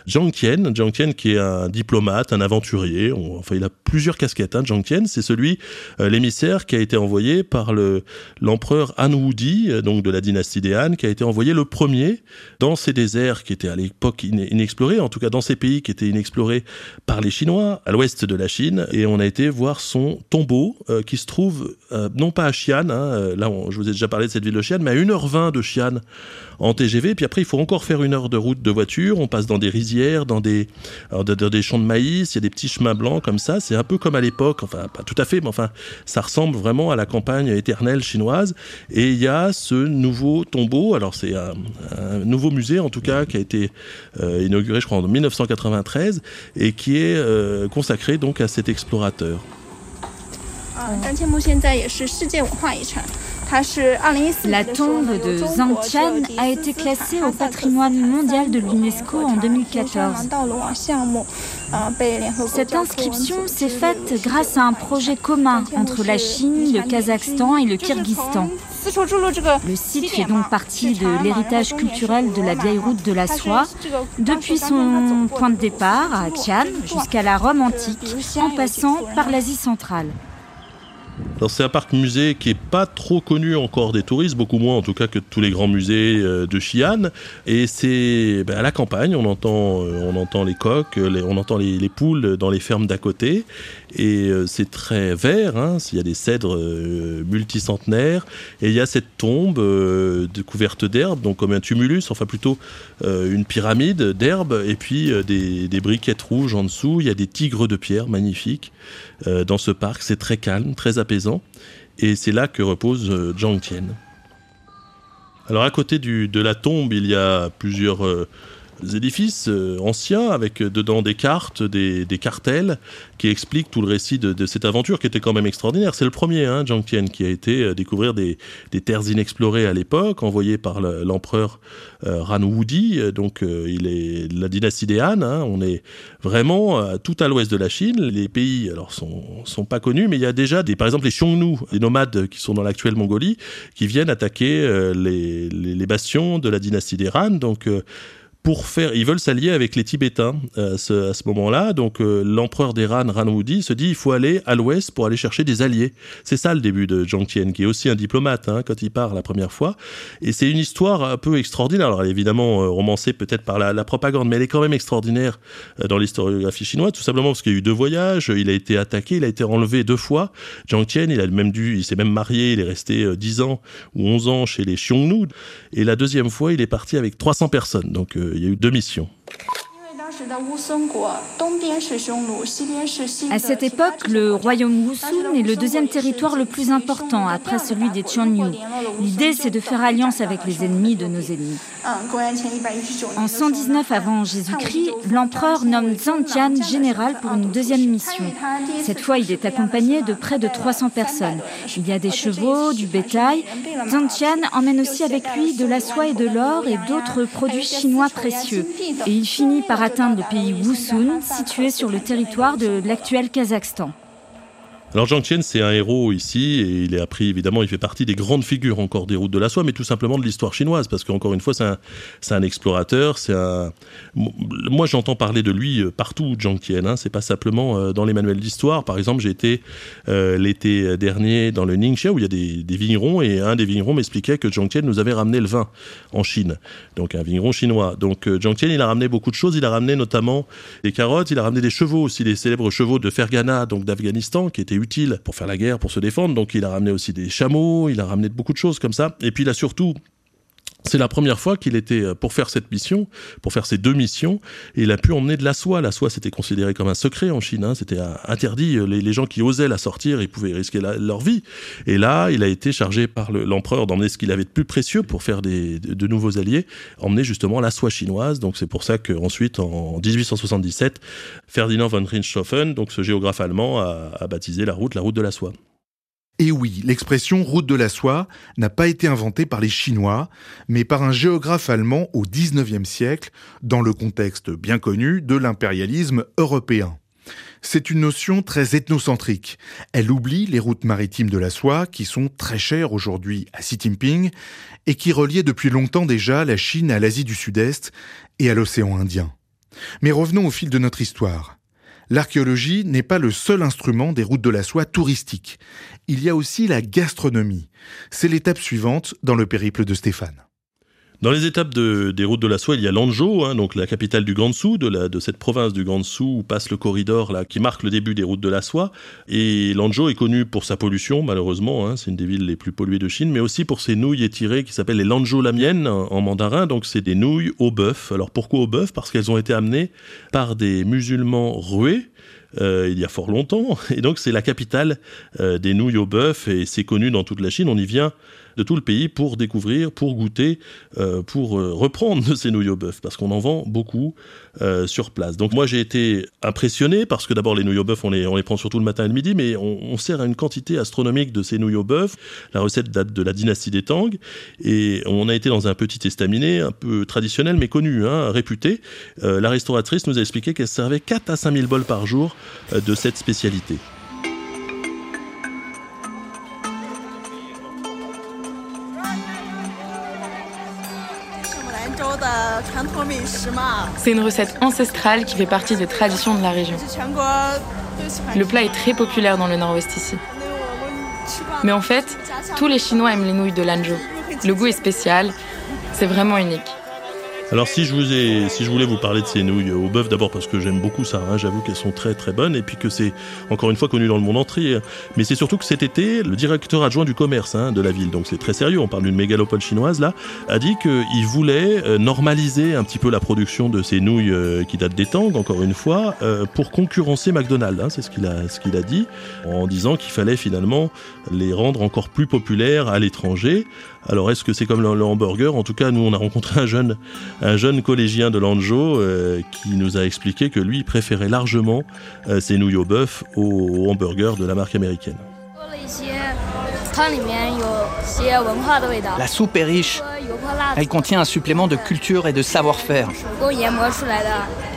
Zhang Tian, Zhang Tian qui est un diplomate, un aventurier. enfin, il a plusieurs casquettes. Hein, Tian, c'est celui, euh, l'émissaire qui a été envoyé par le l'empereur Han Wudi, euh, donc de la dynastie des Han, qui a été envoyé le premier dans ces déserts qui étaient à l'époque inexplorés, en tout cas dans ces pays qui étaient inexplorés par les Chinois, à l'ouest de la Chine. Et on a été voir son tombeau euh, qui se trouve non pas à Xi'an, hein, là je vous ai déjà parlé de cette ville de Xi'an, mais à 1h20 de Xi'an en TGV. Puis après, il faut encore faire une heure de route de voiture. On passe dans des rizières, dans des, dans des champs de maïs. Il y a des petits chemins blancs comme ça. C'est un peu comme à l'époque. Enfin, pas tout à fait, mais enfin, ça ressemble vraiment à la campagne éternelle chinoise. Et il y a ce nouveau tombeau. Alors, c'est un, nouveau musée, en tout cas, qui a été euh, inauguré, je crois, en 1993 et qui est euh, consacré donc à cet explorateur. La tombe de Zhang Tian a été classée au patrimoine mondial de l'UNESCO en 2014. Cette inscription s'est faite grâce à un projet commun entre la Chine, le Kazakhstan et le Kyrgyzstan. Le site fait donc partie de l'héritage culturel de la vieille route de la soie, depuis son point de départ à Xi'an jusqu'à la Rome antique, en passant par l'Asie centrale c'est un parc musée qui est pas trop connu encore des touristes, beaucoup moins en tout cas que tous les grands musées euh, de Xi'an. Et c'est ben, à la campagne, on entend, euh, on entend les coques, on entend les, poules dans les fermes d'à côté. Et euh, c'est très vert, hein. il y a des cèdres multicentenaires. Et il y a cette tombe couverte d'herbe, donc comme un tumulus, enfin plutôt une pyramide d'herbe, et puis des, des briquettes rouges en dessous. Il y a des tigres de pierre magnifiques dans ce parc. C'est très calme, très apaisant. Et c'est là que repose euh, Zhang Tian. Alors à côté de la tombe, il y a plusieurs euh, édifices euh, anciens avec dedans des cartes, des, cartels qui expliquent tout le récit de, cette aventure qui était quand même extraordinaire. C'est le premier, hein, Tian, qui a été euh, découvrir des, terres inexplorées à l'époque, envoyé par l'empereur euh, Ran Wudi. Donc il est la dynastie des Han. Hein. on est vraiment tout à l'ouest de la Chine. Les pays, alors sont pas connus, mais il y a déjà des, par exemple les Xiongnu, des nomades qui sont dans l'actuelle Mongolie, qui viennent attaquer les, les, bastions de la dynastie des Han. Donc pour faire, ils veulent s'allier avec les Tibétains euh, à ce, moment-là. Donc euh, l'empereur d'Iran, Ranwoudi, se dit il faut aller à l'ouest pour aller chercher des alliés. C'est ça le début de Zhang Tian, qui est aussi un diplomate hein, quand il part la première fois. Et c'est une histoire un peu extraordinaire. Alors elle est évidemment euh, romancée peut-être par la, propagande, mais elle est quand même extraordinaire dans l'historiographie chinoise, tout simplement parce qu'il y a eu deux voyages, il a été attaqué, il a été enlevé deux fois. Zhang Tian, il a même dû, il s'est même marié, il est resté dix ans ou onze ans chez les Xiongnu. Et la deuxième fois, il est parti avec 300 personnes. Donc il y a eu deux missions. À cette époque, le royaume Wusun est le deuxième territoire le plus important après celui des Xiongnu. L'idée, c'est de faire alliance avec les ennemis de nos ennemis. En 119 avant Jésus-Christ, l'empereur nomme Tian général pour une deuxième mission. Cette fois, il est accompagné de près de 300 personnes. Il y a des chevaux, du bétail. Tian emmène aussi avec lui de la soie et de l'or et d'autres produits chinois précieux. Et il finit par atteindre le pays Wusun, situé sur le territoire de l'actuel Kazakhstan. Alors Zhang Tian, c'est un héros ici, et il est appris, évidemment, il fait partie des grandes figures encore des routes de la soie, mais tout simplement de l'histoire chinoise, parce qu'encore une fois, c'est un, explorateur, c'est un... Moi, j'entends parler de lui euh, partout, Zhang Tian, hein, c'est pas simplement euh, dans les manuels d'histoire. Par exemple, j'ai été euh, l'été dernier dans le Ningxia, où il y a des, vignerons, et un des vignerons m'expliquait que Zhang Tian nous avait ramené le vin en Chine, donc un vigneron chinois. Donc Zhang Tian, il a ramené beaucoup de choses, il a ramené notamment des carottes, il a ramené des chevaux aussi, les célèbres chevaux de Fergana, donc d'Afghanistan, qui étaient utile pour faire la guerre, pour se défendre. Donc il a ramené aussi des chameaux, il a ramené beaucoup de choses comme ça. Et puis il a surtout c'est la première fois qu'il était, euh, pour faire cette mission, pour faire ces deux missions, et il a pu emmener de la soie. La soie, c'était considéré comme un secret en Chine, hein. c'était euh, interdit. Euh, les, gens qui osaient la sortir, ils pouvaient risquer leur vie. Et là, il a été chargé par l'empereur d'emmener ce qu'il avait de plus précieux pour faire des, de, nouveaux alliés, emmener justement la soie chinoise. Donc c'est pour ça qu'ensuite, en 1877, Ferdinand von Richthofen, donc ce géographe allemand, a baptisé la route la route de la soie. Et oui, l'expression route de la soie n'a pas été inventée par les Chinois, mais par un géographe allemand au XIXe siècle, dans le contexte bien connu de l'impérialisme européen. C'est une notion très ethnocentrique. Elle oublie les routes maritimes de la soie, qui sont très chères aujourd'hui à Xi Jinping, et qui reliaient depuis longtemps déjà la Chine à l'Asie du Sud-Est et à l'océan Indien. Mais revenons au fil de notre histoire. L'archéologie n'est pas le seul instrument des routes de la soie touristiques. Il y a aussi la gastronomie. C'est l'étape suivante dans le périple de Stéphane. Dans les étapes des routes de la soie, il y a Lanzhou, hein, donc la capitale du Gansu, de, de cette province du Gansu où passe le corridor là, qui marque le début des routes de la soie. Et Lanzhou est connu pour sa pollution, malheureusement, hein, c'est une des villes les plus polluées de Chine, mais aussi pour ses nouilles étirées qui s'appellent les Lanzhou Lamien en mandarin. Donc c'est des nouilles au bœuf. Alors pourquoi au bœuf? Parce qu'elles ont été amenées par des musulmans rués euh, il y a fort longtemps. Et donc c'est la capitale euh, des nouilles au bœuf et c'est connu dans toute la Chine. On y vient de tout le pays pour découvrir, pour goûter, euh, pour euh, reprendre ces nouilles au bœuf, parce qu'on en vend beaucoup euh, sur place. Donc moi j'ai été impressionné, parce que d'abord les nouilles au bœuf, on les, on les prend surtout le matin et le midi, mais on, sert à une quantité astronomique de ces nouilles au bœuf. La recette date de la dynastie des Tang, et on a été dans un petit estaminet, un peu traditionnel, mais connu, hein, réputé. la restauratrice nous a expliqué qu'elle servait 4 à 5 000 bols par jour de cette spécialité. C'est une recette ancestrale qui fait partie des traditions de la région. Le plat est très populaire dans le nord-ouest ici. Mais en fait, tous les Chinois aiment les nouilles de Lanzhou. Le goût est spécial, c'est vraiment unique. Alors si je vous ai, voulais vous parler de ces nouilles au bœuf, d'abord parce que j'aime beaucoup ça, hein, j'avoue qu'elles sont très très bonnes, et puis que c'est encore une fois connu dans le monde entier. Mais c'est surtout que cet été, le directeur adjoint du commerce hein, de la ville, donc c'est très sérieux, on parle d'une mégalopole chinoise là, a dit qu'il voulait euh, normaliser un petit peu la production de ces nouilles euh, qui datent des Tang, encore une fois, euh, pour concurrencer McDonald's. Hein, c'est ce qu'il a dit, en disant qu'il fallait finalement les rendre encore plus populaires à l'étranger. Alors est-ce que c'est comme le, hamburger? En tout cas, nous on a rencontré un jeune, un jeune collégien de Lanzhou euh, qui nous a expliqué que lui préférait largement euh, ses nouilles au bœuf aux, hamburgers de la marque américaine. La soupe est riche. Elle contient un supplément de culture et de savoir-faire.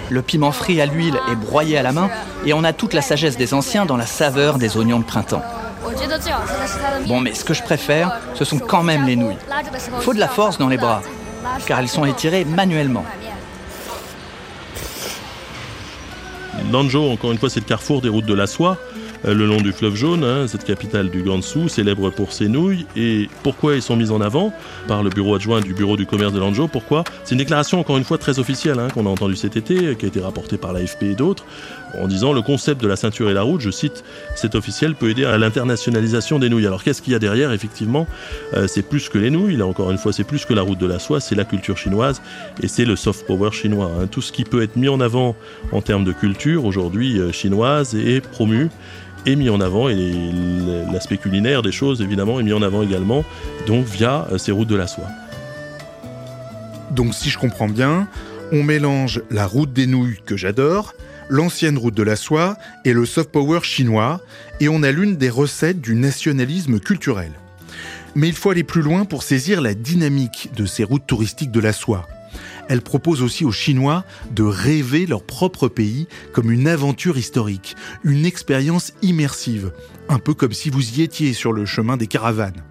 Le piment frit à l'huile est broyé à la main et on a toute la sagesse des anciens dans la saveur des oignons de printemps. Bon, mais ce que je préfère, ce sont quand même les nouilles. Il faut de la force dans les bras, car elles sont étirées manuellement. Lanzhou, encore une fois, c'est le carrefour des routes de la soie. Euh, le long du fleuve jaune, hein, cette capitale du Gansu, célèbre pour ses nouilles. Et pourquoi ils sont mis en avant par le bureau adjoint du bureau du commerce de Lanzhou? Pourquoi? C'est une déclaration, encore une fois, très officielle hein, qu'on a entendue cet été, qui a été rapportée par l'AFP et d'autres, en disant le concept de la ceinture et la route, je cite, cet officiel peut aider à l'internationalisation des nouilles. Alors qu'est-ce qu'il y a derrière Effectivement, euh, c'est plus que les nouilles, là encore une fois, c'est plus que la route de la soie, c'est la culture chinoise et c'est le soft power chinois. Hein. Tout ce qui peut être mis en avant en termes de culture aujourd'hui euh, chinoise est promu est mis en avant et l'aspect culinaire des choses évidemment est mis en avant également, donc via euh, ces routes de la soie. Donc si je comprends bien, on mélange la route des nouilles que j'adore, l'ancienne route de la soie et le soft power chinois, et on a l'une des recettes du nationalisme culturel. Mais il faut aller plus loin pour saisir la dynamique de ces routes touristiques de la soie elle propose aussi aux Chinois de rêver leur propre pays comme une aventure historique, une expérience immersive, un peu comme si vous y étiez sur le chemin des caravanes.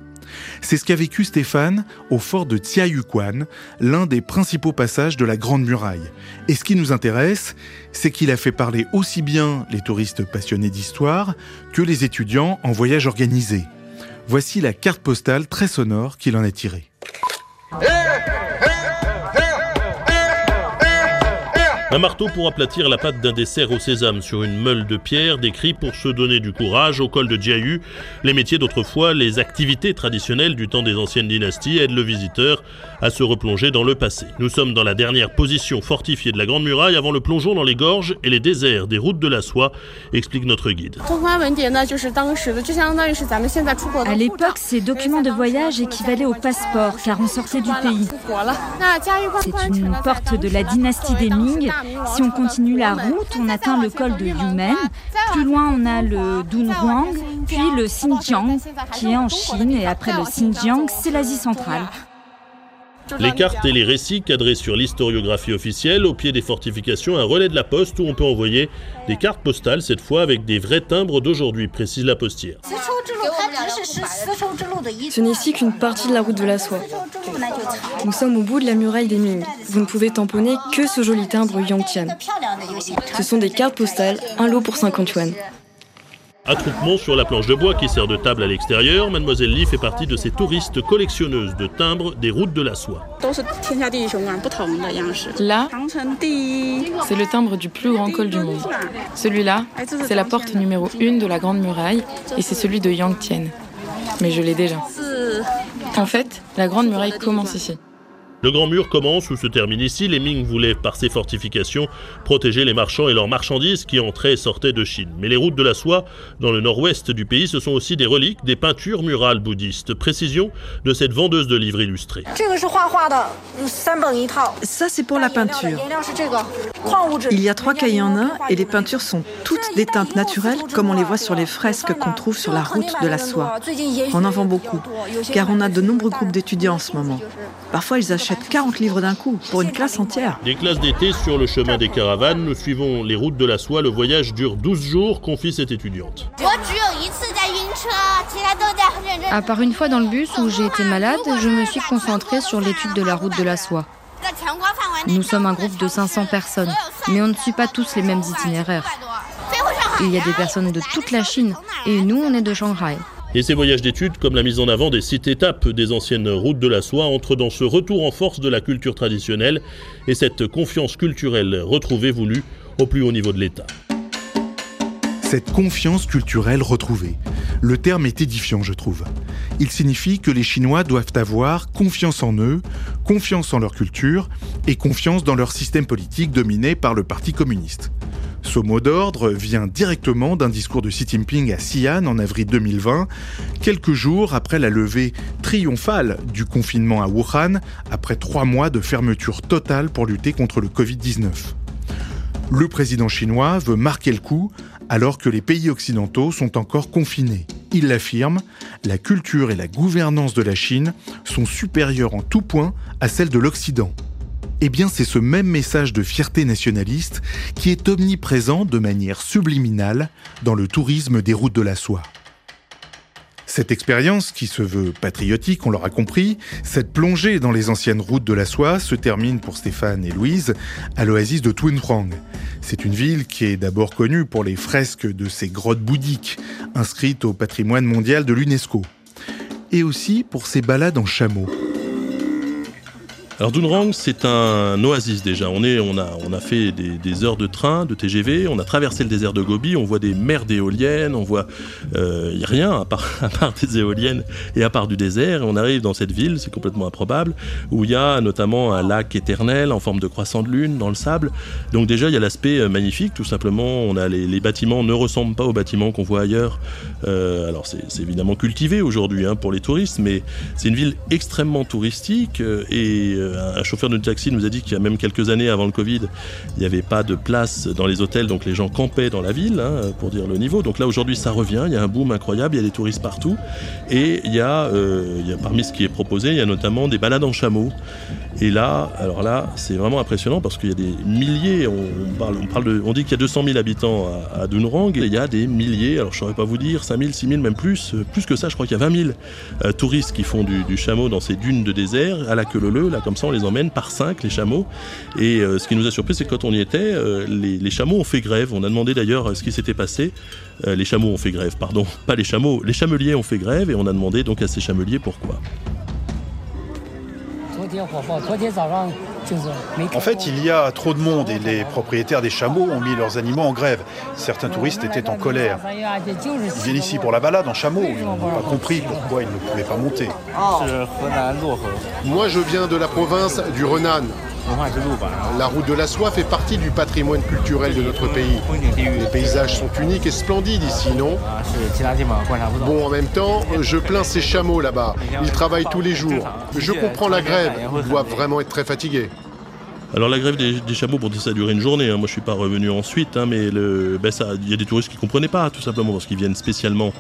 C'est ce qu'a vécu Stéphane au fort de Tiayuquan, l'un des principaux passages de la Grande Muraille. Et ce qui nous intéresse, c'est qu'il a fait parler aussi bien les touristes passionnés d'histoire que les étudiants en voyage organisé. Voici la carte postale très sonore qu'il en a tirée. Un marteau pour aplatir la pâte d'un dessert au sésame sur une meule de pierre décrit pour se donner du courage au col de Jiayu. Les métiers d'autrefois, les activités traditionnelles du temps des anciennes dynasties aident le visiteur à se replonger dans le passé. Nous sommes dans la dernière position fortifiée de la Grande Muraille avant le plongeon dans les gorges et les déserts des routes de la soie, explique notre guide. À l'époque, ces documents de voyage équivalaient au passeport car on sortait du pays. C'est une porte de la dynastie des Ming si on continue la route, on atteint le col de Yumen. Plus loin, on a le Dunhuang, puis le Xinjiang, qui est en Chine. Et après le Xinjiang, c'est l'Asie centrale. Les cartes et les récits cadrés sur l'historiographie officielle, au pied des fortifications, un relais de la poste où on peut envoyer des cartes postales, cette fois avec des vrais timbres d'aujourd'hui, précise la postière. Ce n'est ici qu'une partie de la route de la soie. Nous sommes au bout de la muraille des Ming. Vous ne pouvez tamponner que ce joli timbre Yangtian. Ce sont des cartes postales, un lot pour 50 yuan. Attroupement sur la planche de bois qui sert de table à l'extérieur, Mademoiselle Lee fait partie de ces touristes collectionneuses de timbres des routes de la soie. Là, c'est le timbre du plus grand col du monde. Celui-là, c'est la porte numéro 1 de la Grande Muraille et c'est celui de Yangtian. Mais je l'ai déjà. En fait, la Grande Muraille commence ici. Le Grand Mur commence ou se termine ici. Les Ming voulaient, par ces fortifications, protéger les marchands et leurs marchandises qui entraient et sortaient de Chine. Mais les routes de la soie, dans le nord-ouest du pays, ce sont aussi des reliques, des peintures murales bouddhistes. Précision de cette vendeuse de livres illustrés. Ça, c'est pour la peinture. Il y a trois cahiers en un et les peintures sont toutes des teintes naturelles comme on les voit sur les fresques qu'on trouve sur la route de la soie. On en vend beaucoup, car on a de nombreux groupes d'étudiants en ce moment. Parfois, ils achètent 40 livres d'un coup, pour une classe entière. Des classes d'été sur le chemin des caravanes, nous suivons les routes de la soie. Le voyage dure 12 jours, confie cette étudiante. À part une fois dans le bus où j'ai été malade, je me suis concentrée sur l'étude de la route de la soie. Nous sommes un groupe de 500 personnes, mais on ne suit pas tous les mêmes itinéraires. Il y a des personnes de toute la Chine, et nous, on est de Shanghai. Et ces voyages d'études, comme la mise en avant des sites étapes des anciennes routes de la soie, entrent dans ce retour en force de la culture traditionnelle et cette confiance culturelle retrouvée voulue au plus haut niveau de l'État. Cette confiance culturelle retrouvée. Le terme est édifiant, je trouve. Il signifie que les Chinois doivent avoir confiance en eux, confiance en leur culture et confiance dans leur système politique dominé par le Parti communiste. Ce mot d'ordre vient directement d'un discours de Xi Jinping à Xi'an en avril 2020, quelques jours après la levée triomphale du confinement à Wuhan, après trois mois de fermeture totale pour lutter contre le Covid-19. Le président chinois veut marquer le coup alors que les pays occidentaux sont encore confinés. Il l'affirme, la culture et la gouvernance de la Chine sont supérieures en tout point à celles de l'Occident. Eh bien, c'est ce même message de fierté nationaliste qui est omniprésent de manière subliminale dans le tourisme des routes de la soie. Cette expérience, qui se veut patriotique, on l'aura compris, cette plongée dans les anciennes routes de la soie se termine pour Stéphane et Louise à l'oasis de Twinrang. C'est une ville qui est d'abord connue pour les fresques de ses grottes bouddhiques, inscrites au patrimoine mondial de l'UNESCO, et aussi pour ses balades en chameau. Alors Dunrang, c'est un oasis déjà. On, est, on, a, on a fait des, heures de train, de TGV, on a traversé le désert de Gobi, on voit des mers d'éoliennes, on voit euh, rien à part, à part, des éoliennes et à part du désert. On arrive dans cette ville, c'est complètement improbable, où il y a notamment un lac éternel en forme de croissant de lune dans le sable. Donc déjà, il y a l'aspect euh, magnifique, tout simplement. On a les, bâtiments ne ressemblent pas aux bâtiments qu'on voit ailleurs. Euh, alors c'est évidemment cultivé aujourd'hui hein, pour les touristes, mais c'est une ville extrêmement touristique euh, et un chauffeur de taxi nous a dit qu'il y a même quelques années avant le Covid, il n'y avait pas de place dans les hôtels, donc les gens campaient dans la ville, hein, pour dire le niveau. Donc là aujourd'hui ça revient, il y a un boom incroyable, il y a des touristes partout. Et il y a, euh, il y a parmi ce qui est proposé, il y a notamment des balades en chameau. Et là, alors là, c'est vraiment impressionnant parce qu'il y a des milliers, on, dit qu'il y a 200 000 habitants à, à Dunrang, et il y a des milliers, alors je ne saurais pas vous dire, 5 000, 6 000, même plus, euh, plus que ça, je crois qu'il y a 20 000 euh, touristes qui font du, chameau dans ces dunes de désert, à la queue leu là comme ça on les emmène par 5, les chameaux. Et euh, ce qui nous a surpris, c'est que quand on y était, les, chameaux ont fait grève. On a demandé d'ailleurs ce qui s'était passé. les chameaux ont fait grève, pardon, pas les chameaux, les chameliers ont fait grève, et on a demandé donc à ces chameliers pourquoi. En fait, il y a trop de monde et les propriétaires des chameaux ont mis leurs animaux en grève. Certains touristes étaient en colère. Ils viennent ici pour la balade en chameau. Ils n'ont pas compris pourquoi ils ne pouvaient pas monter. Moi, je viens de la province du Renan. La route de la soie fait partie du patrimoine culturel de notre pays. Les paysages sont uniques et splendides ici, non? Bon, en même temps, je plains ces chameaux là-bas. Ils travaillent tous les jours. Je comprends la grève. Ils doivent vraiment être très fatigués. Alors la grève des, chameaux, dire ça a duré une journée. Hein. Moi, je suis pas revenu ensuite, hein, mais ben, il y a des touristes qui comprenaient pas, tout simplement, parce qu'ils viennent spécialement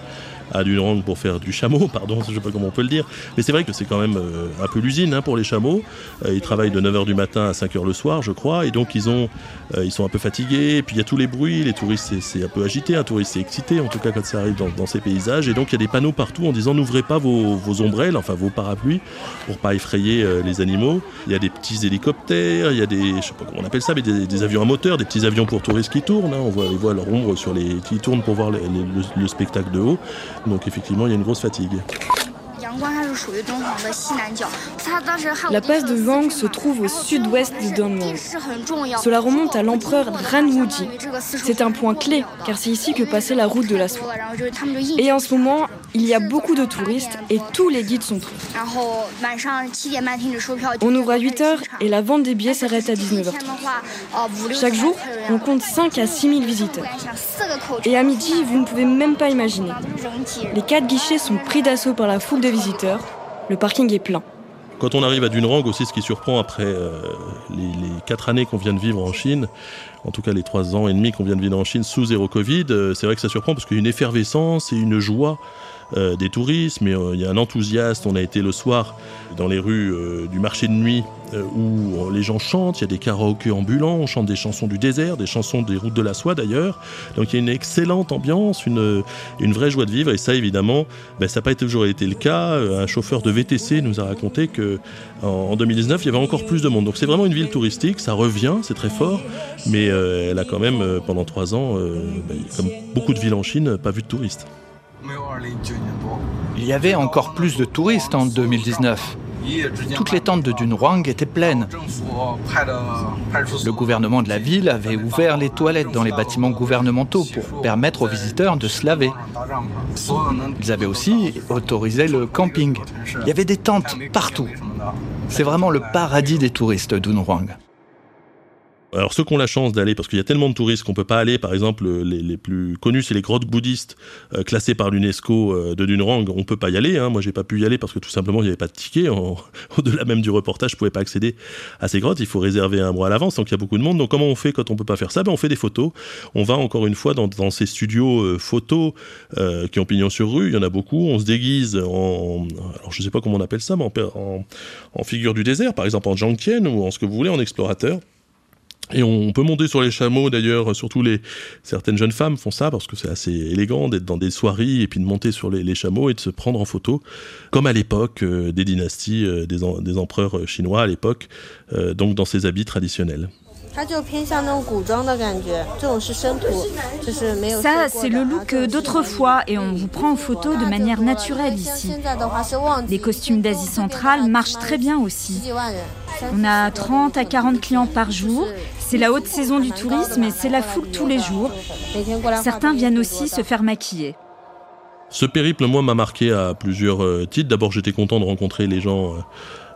à Dunrang pour faire du chameau, pardon, je sais pas comment on peut le dire. Mais c'est vrai que c'est quand même un peu l'usine hein, pour les chameaux. ils travaillent de 9h du matin à 5h le soir, je crois, et donc ils, ont, ils sont un peu fatigués. Et puis il y a tous les bruits, les touristes c'est un peu agité, un touriste c'est excité, en tout cas quand ça arrive dans, ces paysages. Et donc il y a des panneaux partout en disant n'ouvrez pas vos, ombrelles, enfin vos parapluies, pour pas effrayer les animaux. Il y a des petits hélicoptères, il y a des, je sais pas comment on appelle ça, mais des, avions à moteur, des petits avions pour touristes qui tournent. Hein. On voit, les voit leur ombre sur les, qui tournent pour voir le spectacle de haut. Donc effectivement, il y a une grosse fatigue. La passe de Wang se trouve au sud-ouest de Dunwang. Cela remonte à l'empereur Ranwuji. C'est un point clé car c'est ici que passait la route de la soie. Et en ce moment, il y a beaucoup de touristes et tous les guides sont pris. On ouvre à 8h et la vente des billets s'arrête à 19h30. Chaque jour, on compte 5 à 6 000 visiteurs. Et à midi, vous ne pouvez même pas imaginer. Les quatre guichets sont pris d'assaut par la foule de visiteurs. Le parking est plein. Quand on arrive à Dunrang aussi, ce qui surprend après euh, les, quatre années qu'on vient de vivre en Chine, en tout cas les trois ans et demi qu'on vient de vivre en Chine sous zéro Covid, euh, c'est vrai que ça surprend parce qu'il y a une effervescence et une joie euh, des touristes, mais il y a un enthousiasme. On a été le soir dans les rues du marché de nuit où les gens chantent, il y a des karaokés ambulants, on chante des chansons du désert, des chansons des routes de la soie d'ailleurs. Donc il y a une excellente ambiance, une, une vraie joie de vivre, et ça évidemment, ben, ça n'a pas toujours été le cas. Un chauffeur de VTC nous a raconté que en 2019, il y avait encore plus de monde. Donc c'est vraiment une ville touristique, ça revient, c'est très fort, mais elle a quand même pendant trois ans, ben, comme beaucoup de villes en Chine, pas vu de touristes. Il y avait encore plus de touristes en 2019. Toutes les tentes de Dunhuang étaient pleines. Le gouvernement de la ville avait ouvert les toilettes dans les bâtiments gouvernementaux pour permettre aux visiteurs de se laver. Ils avaient aussi autorisé le camping. Il y avait des tentes partout. C'est vraiment le paradis des touristes Dunhuang. Alors ceux qui ont la chance d'aller, parce qu'il y a tellement de touristes qu'on peut pas aller, par exemple les, plus connus c'est les grottes bouddhistes euh, classées par l'UNESCO euh, de Dunrang, on peut pas y aller. Hein. Moi j'ai pas pu y aller parce que tout simplement il n'y avait pas de ticket. Au-delà même du reportage, je pouvais pas accéder à ces grottes. Il faut réserver un mois à l'avance, donc il y a beaucoup de monde. Donc comment on fait quand on peut pas faire ça? Ben, on fait des photos. On va encore une fois dans, ces studios euh, photos qui ont pignon sur rue. Il y en a beaucoup. On se déguise en, alors je sais pas comment on appelle ça, mais en, en, figure du désert, par exemple en Jiangtian ou en ce que vous voulez, en explorateur. Et on peut monter sur les chameaux d'ailleurs, surtout les certaines jeunes femmes font ça parce que c'est assez élégant d'être dans des soirées et puis de monter sur les, chameaux et de se prendre en photo, comme à l'époque euh, des dynasties, euh, des, empereurs euh, chinois à l'époque, donc dans ces habits traditionnels. Ça, c'est le look d'autrefois et on vous prend en photo de manière naturelle ici. Les costumes d'Asie centrale marchent très bien aussi. On a 30 à 40 clients par jour. C'est la haute saison du tourisme et c'est la foule tous les jours. Certains viennent aussi se faire maquiller. Ce périple, moi, m'a marqué à plusieurs euh, titres. D'abord, j'étais content de rencontrer les gens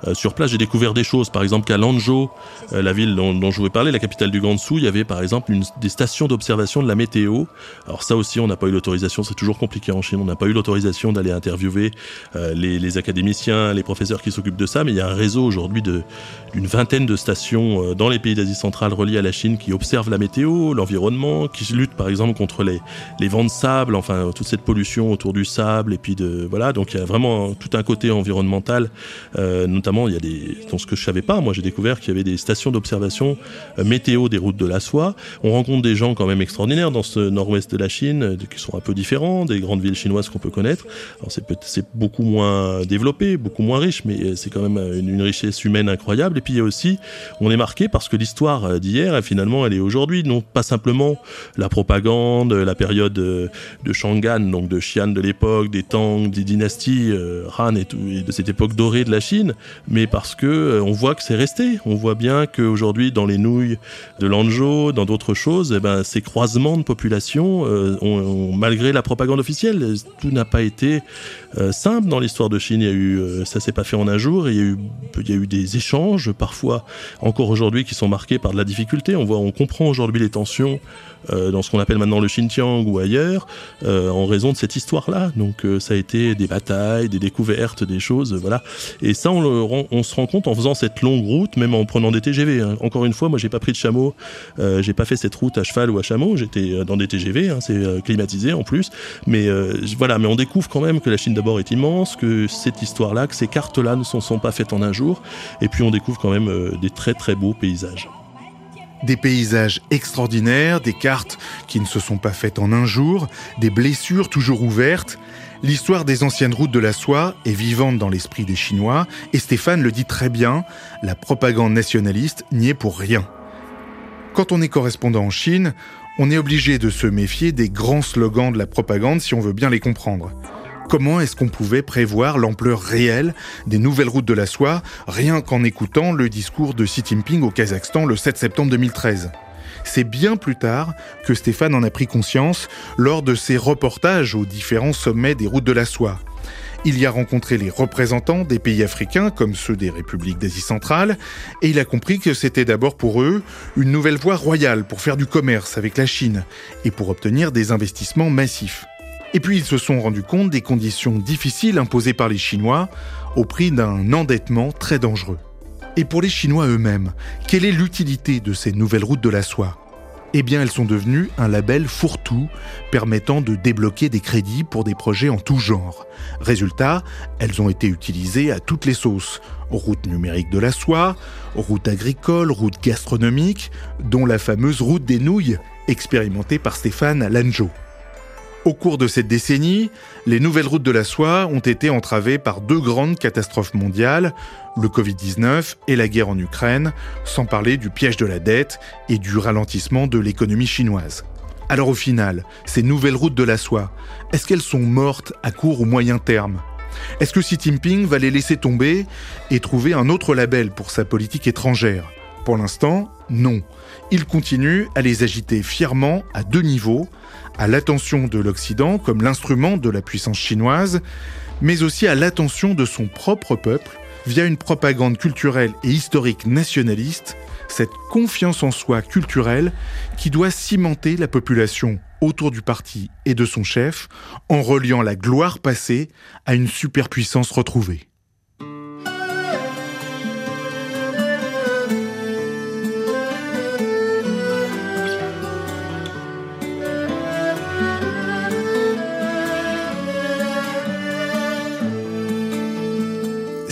euh, sur place, j'ai découvert des choses. Par exemple, qu'à Lanzhou, euh, la ville dont, je voulais parler, la capitale du Gansu, il y avait par exemple des stations d'observation de la météo. Alors ça aussi, on n'a pas eu l'autorisation. C'est toujours compliqué en Chine. On n'a pas eu l'autorisation d'aller interviewer euh, les, les, académiciens, les professeurs qui s'occupent de ça. Mais il y a un réseau aujourd'hui d'une vingtaine de stations dans les pays d'Asie centrale reliées à la Chine qui observent la météo, l'environnement, qui luttent par exemple contre les, les vents de sable, enfin toute cette pollution autour du sable. Et puis de voilà, donc il y a vraiment tout un côté environnemental, notamment il y a des, dans ce que je savais pas, moi j'ai découvert qu'il y avait des stations d'observation euh, météo des routes de la soie. On rencontre des gens quand même extraordinaires dans ce nord-ouest de la Chine, euh, qui sont un peu différents des grandes villes chinoises qu'on peut connaître. C'est, beaucoup moins développé, beaucoup moins riche, mais euh, c'est quand même une, richesse humaine incroyable. Et puis il y a aussi, on est marqué parce que l'histoire d'hier, finalement, elle est aujourd'hui, non pas simplement la propagande, la période de Shangan, donc de Xi'an de l'époque, des Tang, des dynasties Han et de cette époque dorée de la Chine, mais parce que euh, on voit que c'est resté. On voit bien qu'aujourd'hui, dans les nouilles de Lanzhou, dans d'autres choses, eh ben, ces croisements de population, euh, malgré la propagande officielle, tout n'a pas été euh, simple dans l'histoire de Chine. Il y a eu, ça s'est pas fait en un jour. il y a eu, il y a eu des échanges, parfois encore aujourd'hui, qui sont marqués par de la difficulté. On voit, on comprend aujourd'hui les tensions euh, dans ce qu'on appelle maintenant le Xinjiang ou ailleurs, euh, en raison de cette histoire-là. Donc euh, ça a été des batailles, des découvertes, des choses, voilà. Et ça, on se rend compte en faisant cette longue route, même en prenant des TGV. Hein. Encore une fois, moi, j'ai pas pris de chameau, j'ai pas fait cette route à cheval ou à chameau. J'étais dans des TGV, hein, c'est climatisé en plus. Mais voilà, mais on découvre quand même que la Chine d'abord est immense, que cette histoire-là, que ces cartes-là ne sont, sont pas faites en un jour. Et puis on découvre quand même des très très beaux paysages. Des paysages extraordinaires, des cartes qui ne se sont pas faites en un jour, des blessures toujours ouvertes. L'histoire des anciennes routes de la soie est vivante dans l'esprit des Chinois, et Stéphane le dit très bien, la propagande nationaliste n'y est pour rien. Quand on est correspondant en Chine, on est obligé de se méfier des grands slogans de la propagande si on veut bien les comprendre. Comment est-ce qu'on pouvait prévoir l'ampleur réelle des nouvelles routes de la soie rien qu'en écoutant le discours de Xi Jinping au Kazakhstan le 7 septembre 2013 c'est bien plus tard que Stéphane en a pris conscience lors de ses reportages aux différents sommets des routes de la soie. Il y a rencontré les représentants des pays africains, comme ceux des républiques d'Asie centrale, et il a compris que c'était d'abord pour eux une nouvelle voie royale pour faire du commerce avec la Chine et pour obtenir des investissements massifs. Et puis ils se sont rendus compte des conditions difficiles imposées par les Chinois au prix d'un endettement très dangereux. Et pour les Chinois eux-mêmes, quelle est l'utilité de ces nouvelles routes de la soie? Eh bien, elles sont devenues un label fourre-tout permettant de débloquer des crédits pour des projets en tout genre. Résultat, elles ont été utilisées à toutes les sauces. Route numérique de la soie, route agricole, route gastronomique, dont la fameuse route des nouilles, expérimentée par Stéphane Langeau. Au cours de cette décennie, les nouvelles routes de la soie ont été entravées par deux grandes catastrophes mondiales, le Covid-19 et la guerre en Ukraine, sans parler du piège de la dette et du ralentissement de l'économie chinoise. Alors au final, ces nouvelles routes de la soie, est-ce qu'elles sont mortes à court ou moyen terme? Est-ce que Xi Jinping va les laisser tomber et trouver un autre label pour sa politique étrangère? Pour l'instant, non. Il continue à les agiter fièrement à deux niveaux, à l'attention de l'Occident comme l'instrument de la puissance chinoise, mais aussi à l'attention de son propre peuple via une propagande culturelle et historique nationaliste, cette confiance en soi culturelle qui doit cimenter la population autour du parti et de son chef en reliant la gloire passée à une superpuissance retrouvée.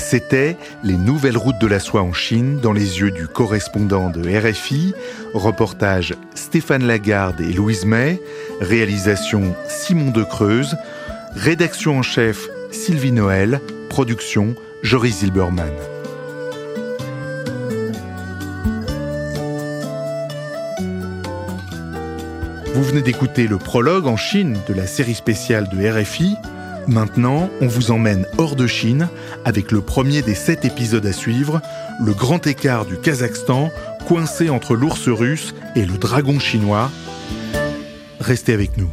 C'était Les nouvelles routes de la soie en Chine dans les yeux du correspondant de RFI, reportage Stéphane Lagarde et Louise May, réalisation Simon de Creuse, rédaction en chef Sylvie Noël, production Joris Zilberman. Vous venez d'écouter le prologue en Chine de la série spéciale de RFI Maintenant, on vous emmène hors de Chine avec le premier des sept épisodes à suivre, le grand écart du Kazakhstan coincé entre l'ours russe et le dragon chinois. Restez avec nous.